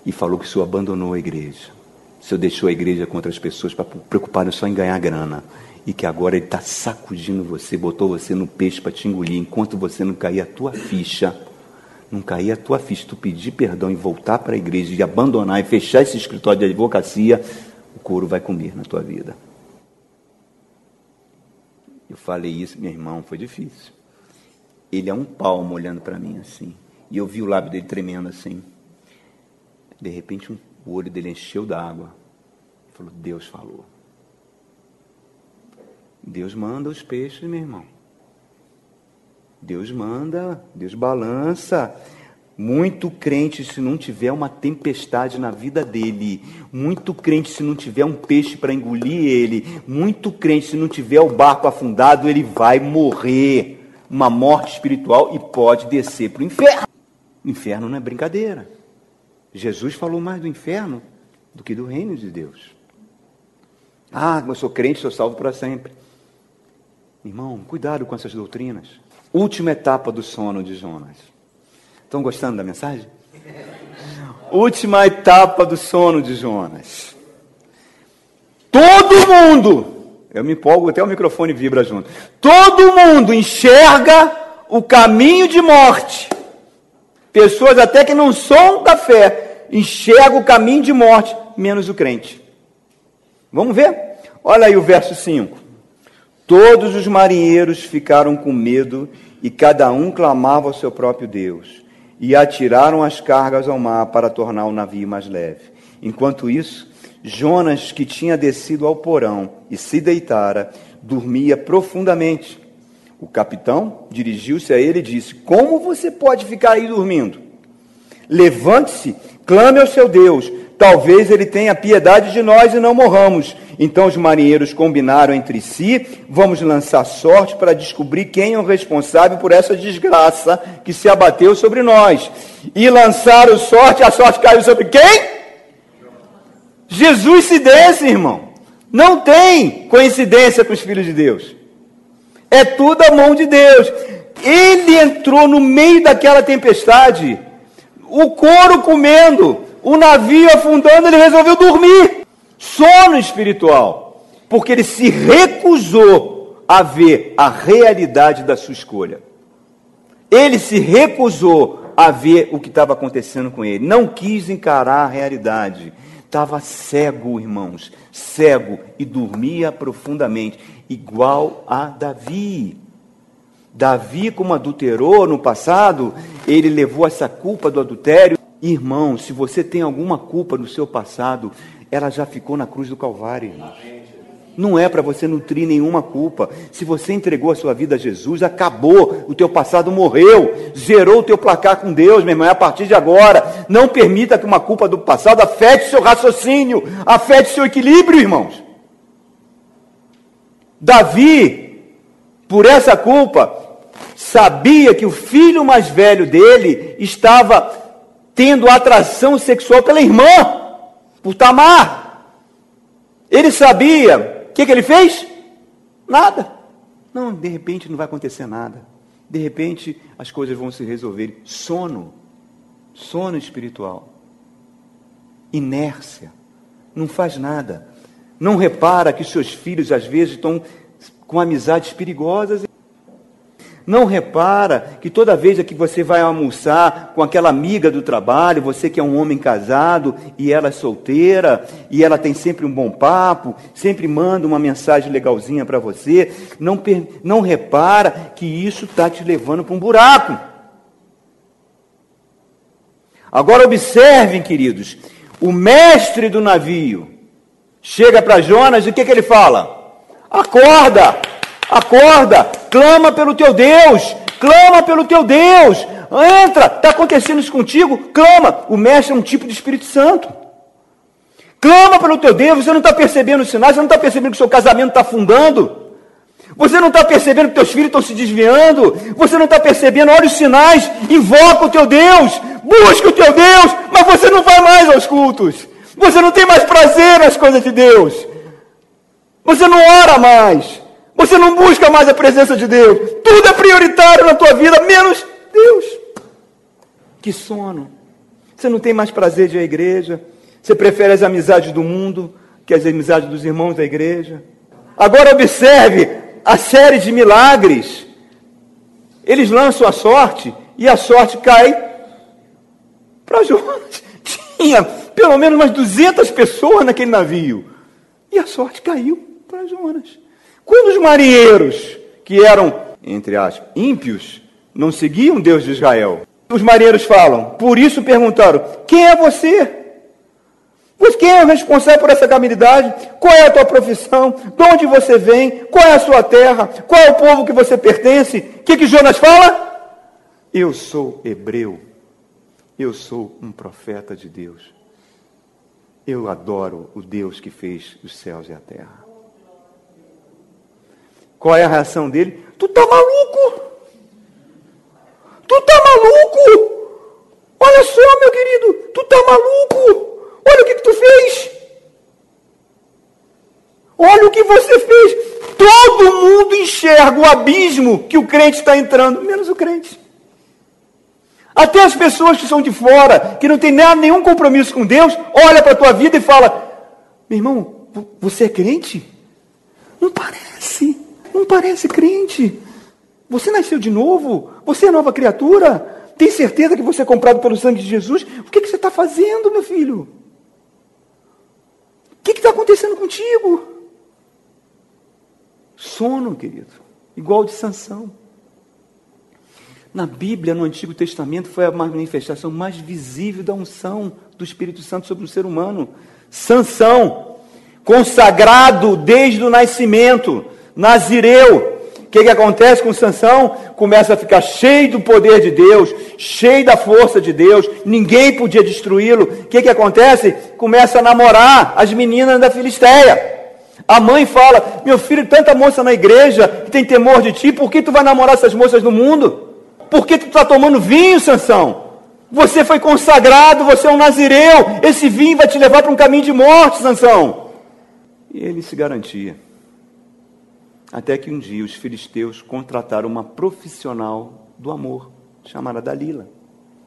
E falou que o senhor abandonou a igreja. O Senhor deixou a igreja com outras pessoas para preocupar só em ganhar grana. E que agora Ele está sacudindo você, botou você no peixe para te engolir, enquanto você não cair a tua ficha. Não cair a tua ficha, tu pedir perdão e voltar para a igreja, e abandonar e fechar esse escritório de advocacia, o couro vai comer na tua vida. Eu falei isso, meu irmão, foi difícil. Ele é um palmo olhando para mim assim. E eu vi o lábio dele tremendo assim. De repente, um, o olho dele encheu d'água. Ele falou: Deus falou. Deus manda os peixes, meu irmão. Deus manda, Deus balança. Muito crente, se não tiver uma tempestade na vida dele, muito crente, se não tiver um peixe para engolir ele, muito crente, se não tiver o barco afundado, ele vai morrer. Uma morte espiritual e pode descer para o inferno. Inferno não é brincadeira. Jesus falou mais do inferno do que do reino de Deus. Ah, eu sou crente, sou salvo para sempre. Irmão, cuidado com essas doutrinas. Última etapa do sono de Jonas. Estão gostando da mensagem? Última etapa do sono de Jonas. Todo mundo, eu me empolgo, até o microfone vibra junto. Todo mundo enxerga o caminho de morte Pessoas até que não são da fé enxergam o caminho de morte, menos o crente. Vamos ver? Olha aí o verso 5. Todos os marinheiros ficaram com medo e cada um clamava ao seu próprio Deus. E atiraram as cargas ao mar para tornar o navio mais leve. Enquanto isso, Jonas, que tinha descido ao porão e se deitara, dormia profundamente. O capitão dirigiu-se a ele e disse: Como você pode ficar aí dormindo? Levante-se, clame ao seu Deus. Talvez ele tenha piedade de nós e não morramos. Então os marinheiros combinaram entre si: vamos lançar sorte para descobrir quem é o responsável por essa desgraça que se abateu sobre nós. E lançaram sorte, a sorte caiu sobre quem? Jesus se desse, irmão. Não tem coincidência com os filhos de Deus. É tudo a mão de Deus. Ele entrou no meio daquela tempestade, o couro comendo, o navio afundando, ele resolveu dormir. Sono espiritual, porque ele se recusou a ver a realidade da sua escolha. Ele se recusou a ver o que estava acontecendo com ele, não quis encarar a realidade. Estava cego, irmãos, cego e dormia profundamente igual a Davi. Davi, como adulterou no passado, ele levou essa culpa do adultério. Irmão, se você tem alguma culpa no seu passado, ela já ficou na cruz do Calvário. Não é para você nutrir nenhuma culpa. Se você entregou a sua vida a Jesus, acabou. O teu passado morreu. Zerou o teu placar com Deus, meu irmão. É a partir de agora. Não permita que uma culpa do passado afete seu raciocínio, afete seu equilíbrio, irmãos. Davi, por essa culpa, sabia que o filho mais velho dele estava tendo atração sexual pela irmã, por Tamar. Ele sabia, o que, que ele fez? Nada. Não, de repente não vai acontecer nada. De repente as coisas vão se resolver. Sono, sono espiritual, inércia, não faz nada. Não repara que seus filhos às vezes estão com amizades perigosas. Não repara que toda vez que você vai almoçar com aquela amiga do trabalho, você que é um homem casado e ela é solteira, e ela tem sempre um bom papo, sempre manda uma mensagem legalzinha para você, não, não repara que isso está te levando para um buraco. Agora observem, queridos, o mestre do navio, Chega para Jonas e o que, que ele fala? Acorda, acorda, clama pelo teu Deus, clama pelo teu Deus, entra, está acontecendo isso contigo, clama. O mestre é um tipo de Espírito Santo. Clama pelo teu Deus, você não está percebendo os sinais, você não está percebendo que o seu casamento está afundando. Você não está percebendo que teus filhos estão se desviando. Você não está percebendo, olha os sinais, invoca o teu Deus, busca o teu Deus, mas você não vai mais aos cultos. Você não tem mais prazer nas coisas de Deus. Você não ora mais. Você não busca mais a presença de Deus. Tudo é prioritário na tua vida, menos Deus. Que sono. Você não tem mais prazer de ir à igreja. Você prefere as amizades do mundo que as amizades dos irmãos da igreja? Agora observe a série de milagres. Eles lançam a sorte e a sorte cai para Jonas. *laughs* Tinha pelo menos umas 200 pessoas naquele navio. E a sorte caiu para Jonas. Quando os marinheiros, que eram, entre aspas, ímpios, não seguiam Deus de Israel, os marinheiros falam, por isso perguntaram: quem é você? Quem é o responsável por essa calamidade? Qual é a tua profissão? De onde você vem? Qual é a sua terra? Qual é o povo que você pertence? O que, que Jonas fala? Eu sou hebreu. Eu sou um profeta de Deus. Eu adoro o Deus que fez os céus e a terra. Qual é a reação dele? Tu tá maluco? Tu tá maluco? Olha só, meu querido, tu tá maluco? Olha o que, que tu fez. Olha o que você fez. Todo mundo enxerga o abismo que o crente está entrando, menos o crente. Até as pessoas que são de fora, que não tem nenhum compromisso com Deus, olha para a tua vida e fala: meu irmão, você é crente? Não parece, não parece crente. Você nasceu de novo? Você é nova criatura? Tem certeza que você é comprado pelo sangue de Jesus? O que, que você está fazendo, meu filho? O que está acontecendo contigo? Sono, querido, igual de Sansão. Na Bíblia, no Antigo Testamento, foi a manifestação mais visível da unção do Espírito Santo sobre o ser humano. Sansão, consagrado desde o nascimento, Nazireu. O que, que acontece com Sansão? Começa a ficar cheio do poder de Deus, cheio da força de Deus, ninguém podia destruí-lo. O que, que acontece? Começa a namorar as meninas da Filisteia. A mãe fala: Meu filho, tanta moça na igreja que tem temor de ti, por que tu vai namorar essas moças no mundo? Por que tu está tomando vinho, Sansão? Você foi consagrado, você é um nazireu. Esse vinho vai te levar para um caminho de morte, Sansão. E ele se garantia. Até que um dia os filisteus contrataram uma profissional do amor, chamada Dalila.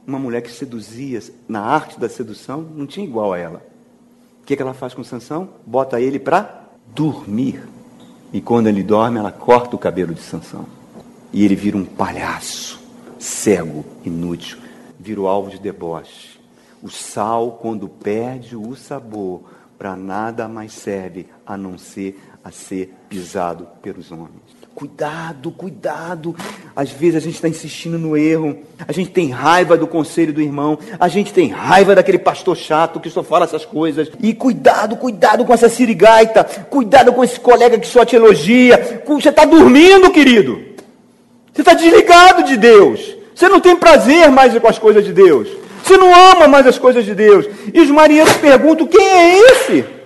Uma mulher que seduzia na arte da sedução, não tinha igual a ela. O que, que ela faz com Sansão? Bota ele para dormir. E quando ele dorme, ela corta o cabelo de Sansão. E ele vira um palhaço cego, inútil, vira o alvo de deboche. O sal, quando perde o sabor, para nada mais serve a não ser a ser pisado pelos homens. Cuidado, cuidado. Às vezes a gente está insistindo no erro. A gente tem raiva do conselho do irmão. A gente tem raiva daquele pastor chato que só fala essas coisas. E cuidado, cuidado com essa sirigaita. Cuidado com esse colega que só te elogia. Você está dormindo, querido. Você está desligado de Deus. Você não tem prazer mais com as coisas de Deus. Você não ama mais as coisas de Deus. E os marinheiros perguntam: quem é esse?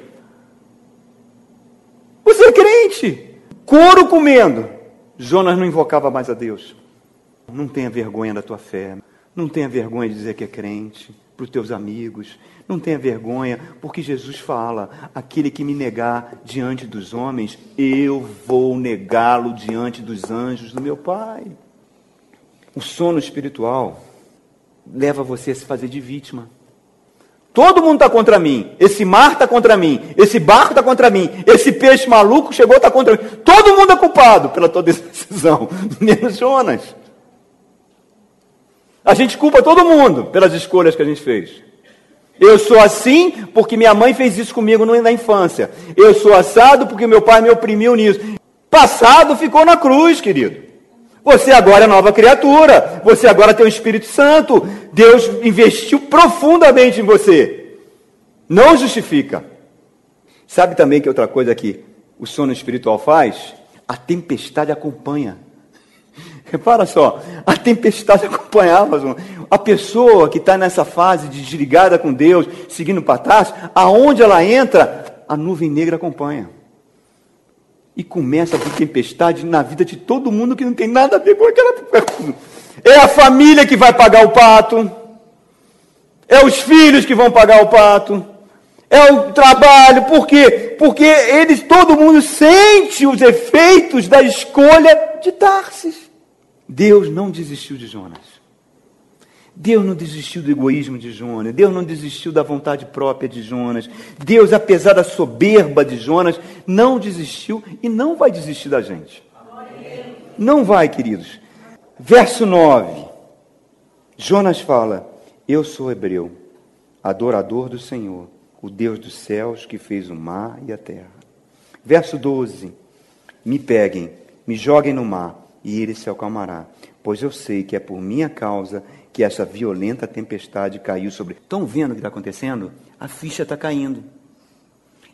Você é crente. Couro comendo. Jonas não invocava mais a Deus. Não tenha vergonha da tua fé. Não tenha vergonha de dizer que é crente para os teus amigos. Não tenha vergonha, porque Jesus fala: aquele que me negar diante dos homens, eu vou negá-lo diante dos anjos do meu Pai. O sono espiritual leva você a se fazer de vítima. Todo mundo está contra mim. Esse mar está contra mim. Esse barco está contra mim. Esse peixe maluco chegou está contra mim. Todo mundo é culpado pela tua *laughs* decisão, menos Jonas. A gente culpa todo mundo pelas escolhas que a gente fez. Eu sou assim porque minha mãe fez isso comigo na infância. Eu sou assado porque meu pai me oprimiu nisso. Passado ficou na cruz, querido. Você agora é nova criatura. Você agora tem o Espírito Santo. Deus investiu profundamente em você. Não justifica. Sabe também que outra coisa que o sono espiritual faz? A tempestade acompanha. *laughs* Repara só, a tempestade *laughs* acompanhava a pessoa que está nessa fase de desligada com Deus, seguindo para trás, aonde ela entra, a nuvem negra acompanha. E começa a vir tempestade na vida de todo mundo que não tem nada a ver com aquela. *laughs* É a família que vai pagar o pato, é os filhos que vão pagar o pato, é o trabalho, por quê? Porque eles, todo mundo sente os efeitos da escolha de Tarsis. Deus não desistiu de Jonas. Deus não desistiu do egoísmo de Jonas, Deus não desistiu da vontade própria de Jonas. Deus, apesar da soberba de Jonas, não desistiu e não vai desistir da gente. Não vai, queridos. Verso 9. Jonas fala: Eu sou hebreu, adorador do Senhor, o Deus dos céus que fez o mar e a terra. Verso 12: Me peguem, me joguem no mar, e ele se acalmará, pois eu sei que é por minha causa que essa violenta tempestade caiu sobre. Estão vendo o que está acontecendo? A ficha está caindo.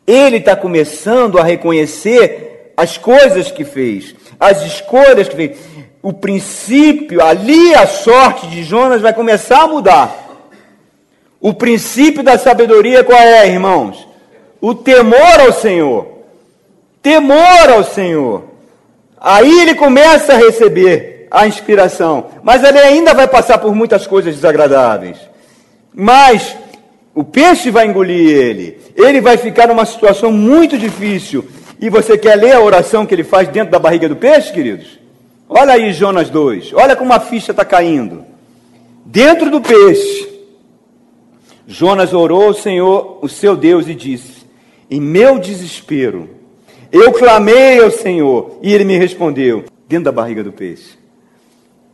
Ele está começando a reconhecer as coisas que fez, as escolhas que fez. O princípio, ali a sorte de Jonas vai começar a mudar. O princípio da sabedoria qual é, irmãos? O temor ao Senhor. Temor ao Senhor. Aí ele começa a receber a inspiração, mas ele ainda vai passar por muitas coisas desagradáveis. Mas o peixe vai engolir ele, ele vai ficar numa situação muito difícil. E você quer ler a oração que ele faz dentro da barriga do peixe, queridos? Olha aí Jonas 2, olha como a ficha está caindo. Dentro do peixe, Jonas orou ao Senhor, o seu Deus, e disse: Em meu desespero, eu clamei ao Senhor, e ele me respondeu, dentro da barriga do peixe.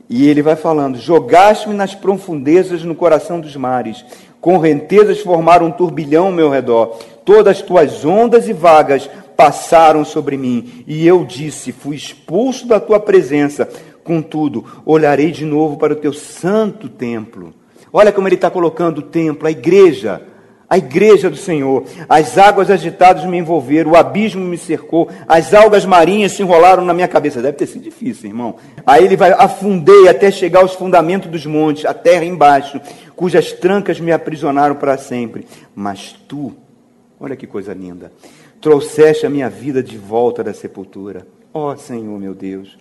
E ele vai falando: Jogaste-me nas profundezas no coração dos mares, correntezas formaram um turbilhão ao meu redor, todas as tuas ondas e vagas passaram sobre mim. E eu disse: Fui expulso da tua presença, contudo, olharei de novo para o teu santo templo. Olha como ele está colocando o templo, a igreja a igreja do Senhor. As águas agitadas me envolveram, o abismo me cercou, as algas marinhas se enrolaram na minha cabeça. Deve ter sido difícil, irmão. Aí ele vai, afundei até chegar aos fundamentos dos montes, a terra embaixo, cujas trancas me aprisionaram para sempre. Mas tu, olha que coisa linda, trouxeste a minha vida de volta da sepultura. Ó oh, Senhor meu Deus,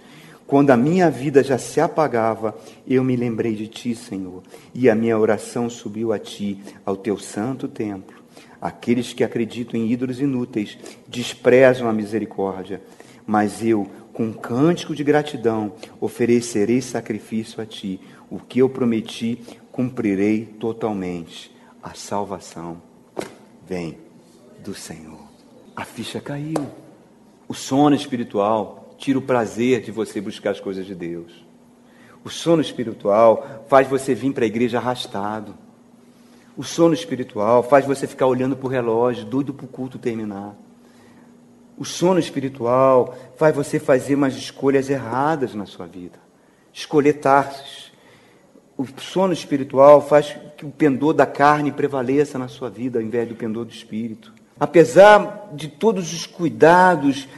quando a minha vida já se apagava, eu me lembrei de ti, Senhor, e a minha oração subiu a ti, ao teu santo templo. Aqueles que acreditam em ídolos inúteis desprezam a misericórdia, mas eu, com um cântico de gratidão, oferecerei sacrifício a ti. O que eu prometi, cumprirei totalmente. A salvação vem do Senhor. A ficha caiu. O sono espiritual tira o prazer de você buscar as coisas de Deus. O sono espiritual faz você vir para a igreja arrastado. O sono espiritual faz você ficar olhando para o relógio, doido para o culto terminar. O sono espiritual faz você fazer umas escolhas erradas na sua vida. Escolher Tarsis. O sono espiritual faz que o pendor da carne prevaleça na sua vida ao invés do pendor do espírito. Apesar de todos os cuidados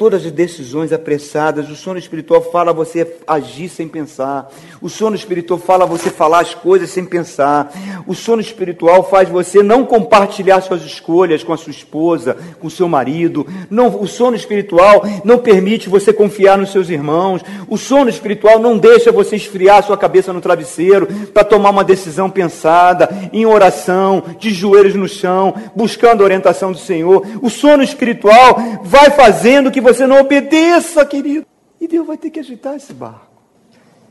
todas as decisões apressadas. O sono espiritual fala você agir sem pensar. O sono espiritual fala você falar as coisas sem pensar. O sono espiritual faz você não compartilhar suas escolhas com a sua esposa, com seu marido. Não, o sono espiritual não permite você confiar nos seus irmãos. O sono espiritual não deixa você esfriar sua cabeça no travesseiro para tomar uma decisão pensada, em oração, de joelhos no chão, buscando a orientação do Senhor. O sono espiritual vai fazendo que você você não obedeça, querido. E Deus vai ter que agitar esse barco.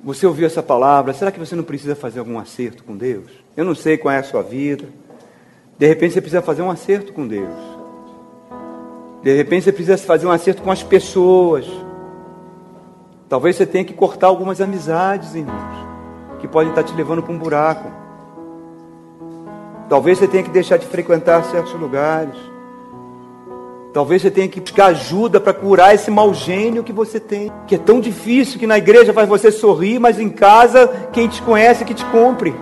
Você ouviu essa palavra? Será que você não precisa fazer algum acerto com Deus? Eu não sei qual é a sua vida. De repente você precisa fazer um acerto com Deus. De repente você precisa fazer um acerto com as pessoas. Talvez você tenha que cortar algumas amizades, irmãos, que podem estar te levando para um buraco. Talvez você tenha que deixar de frequentar certos lugares. Talvez você tenha que buscar ajuda para curar esse mau gênio que você tem, que é tão difícil que na igreja faz você sorrir, mas em casa quem te conhece que te compre.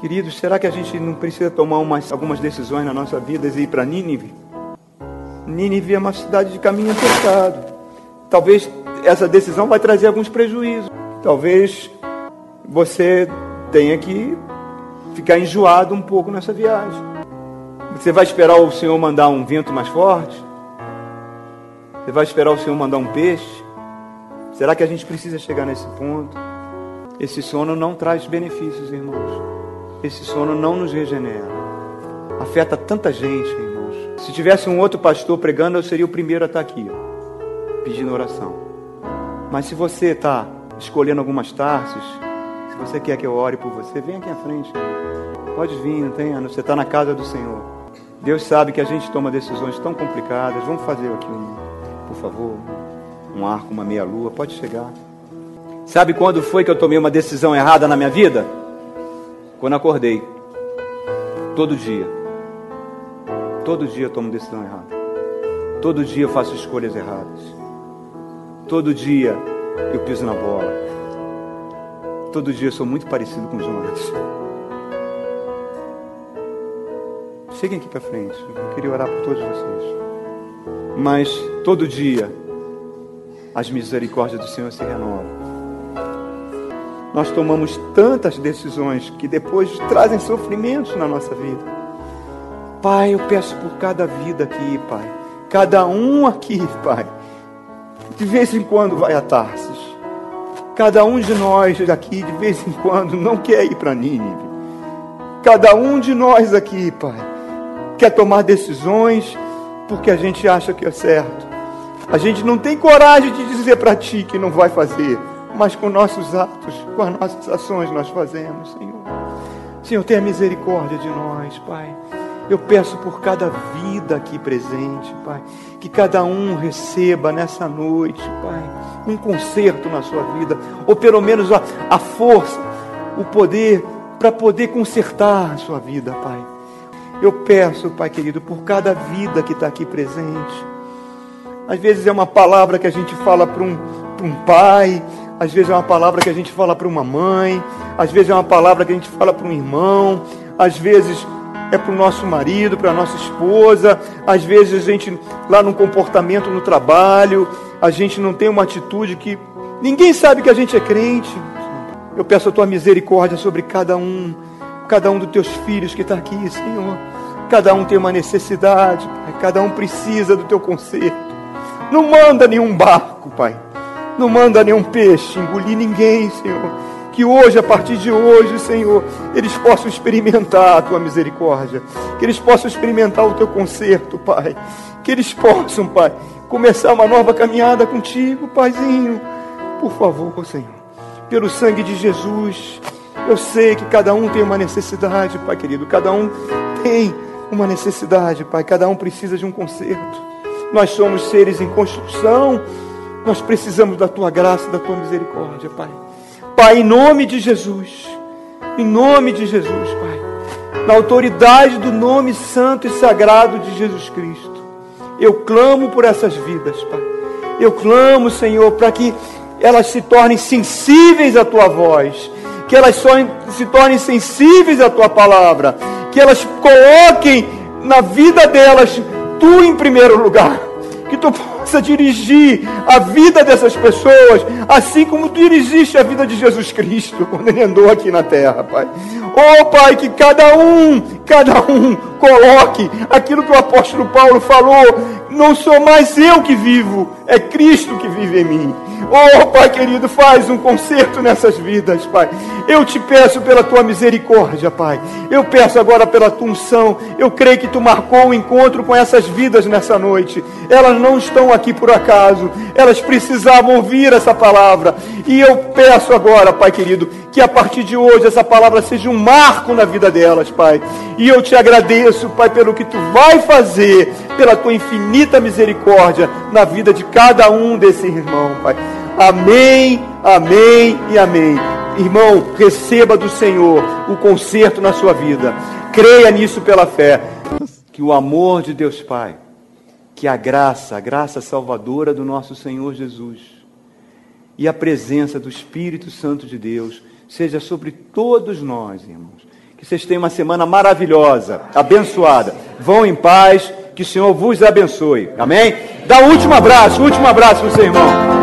Queridos, será que a gente não precisa tomar umas, algumas decisões na nossa vida e ir para Nínive? Nínive é uma cidade de caminho apertado. Talvez essa decisão vai trazer alguns prejuízos. Talvez você tenha que ficar enjoado um pouco nessa viagem. Você vai esperar o Senhor mandar um vento mais forte? Você vai esperar o Senhor mandar um peixe? Será que a gente precisa chegar nesse ponto? Esse sono não traz benefícios, irmãos. Esse sono não nos regenera. Afeta tanta gente, irmãos. Se tivesse um outro pastor pregando, eu seria o primeiro a estar aqui, ó, pedindo oração. Mas se você está escolhendo algumas taças, se Você quer que eu ore por você? Vem aqui à frente. Pode vir, não tem, você está na casa do Senhor. Deus sabe que a gente toma decisões tão complicadas. Vamos fazer aqui um, por favor, um arco, uma meia-lua. Pode chegar. Sabe quando foi que eu tomei uma decisão errada na minha vida? Quando acordei. Todo dia. Todo dia eu tomo decisão errada. Todo dia eu faço escolhas erradas. Todo dia eu piso na bola. Todo dia eu sou muito parecido com Jonas. Cheguem aqui para frente. Eu queria orar por todos vocês. Mas todo dia as misericórdias do Senhor se renovam. Nós tomamos tantas decisões que depois trazem sofrimentos na nossa vida. Pai, eu peço por cada vida aqui, Pai. Cada um aqui, Pai. De vez em quando vai a Tarsis. Cada um de nós aqui, de vez em quando, não quer ir para Nínive. Cada um de nós aqui, Pai, quer tomar decisões porque a gente acha que é certo. A gente não tem coragem de dizer para Ti que não vai fazer, mas com nossos atos, com as nossas ações nós fazemos, Senhor. Senhor, tenha misericórdia de nós, Pai. Eu peço por cada vida aqui presente, Pai, que cada um receba nessa noite, Pai, um conserto na sua vida, ou pelo menos a, a força, o poder para poder consertar a sua vida, Pai. Eu peço, Pai querido, por cada vida que está aqui presente. Às vezes é uma palavra que a gente fala para um, um pai, às vezes é uma palavra que a gente fala para uma mãe, às vezes é uma palavra que a gente fala para um irmão, às vezes é para o nosso marido, para a nossa esposa, às vezes a gente, lá no comportamento no trabalho, a gente não tem uma atitude que ninguém sabe que a gente é crente. Eu peço a tua misericórdia sobre cada um, cada um dos teus filhos que está aqui, Senhor. Cada um tem uma necessidade, Pai. Cada um precisa do teu conserto. Não manda nenhum barco, Pai. Não manda nenhum peixe engolir ninguém, Senhor que hoje, a partir de hoje, Senhor, eles possam experimentar a tua misericórdia, que eles possam experimentar o teu conserto, Pai, que eles possam, Pai, começar uma nova caminhada contigo, Paizinho, por favor, Senhor, pelo sangue de Jesus. Eu sei que cada um tem uma necessidade, Pai querido, cada um tem uma necessidade, Pai, cada um precisa de um conserto. Nós somos seres em construção, nós precisamos da tua graça, da tua misericórdia, Pai. Pai, em nome de Jesus, em nome de Jesus, Pai, na autoridade do nome santo e sagrado de Jesus Cristo, eu clamo por essas vidas, Pai. Eu clamo, Senhor, para que elas se tornem sensíveis à tua voz, que elas se tornem sensíveis à tua palavra, que elas coloquem na vida delas tu em primeiro lugar, que tu possa dirigir a vida dessas pessoas, assim como tu dirigiste a vida de Jesus Cristo *laughs* quando ele andou aqui na terra, Pai. Oh, Pai, que cada um, cada um coloque aquilo que o apóstolo Paulo falou: não sou mais eu que vivo, é Cristo que vive em mim. Oh, Pai querido, faz um conserto nessas vidas, Pai. Eu te peço pela tua misericórdia, Pai. Eu peço agora pela tua unção. Eu creio que tu marcou o um encontro com essas vidas nessa noite. Elas não estão aqui por acaso. Elas precisavam ouvir essa palavra. E eu peço agora, Pai querido, que a partir de hoje essa palavra seja um marco na vida delas, Pai. E eu te agradeço, Pai, pelo que tu vai fazer, pela tua infinita misericórdia na vida de cada um desses irmãos, Pai. Amém, amém e amém. Irmão, receba do Senhor o conserto na sua vida. Creia nisso pela fé. Que o amor de Deus Pai, que a graça, a graça salvadora do nosso Senhor Jesus e a presença do Espírito Santo de Deus seja sobre todos nós, irmãos. Que vocês tenham uma semana maravilhosa, abençoada. Vão em paz, que o Senhor vos abençoe. Amém? Dá um último abraço, último abraço para o seu irmão.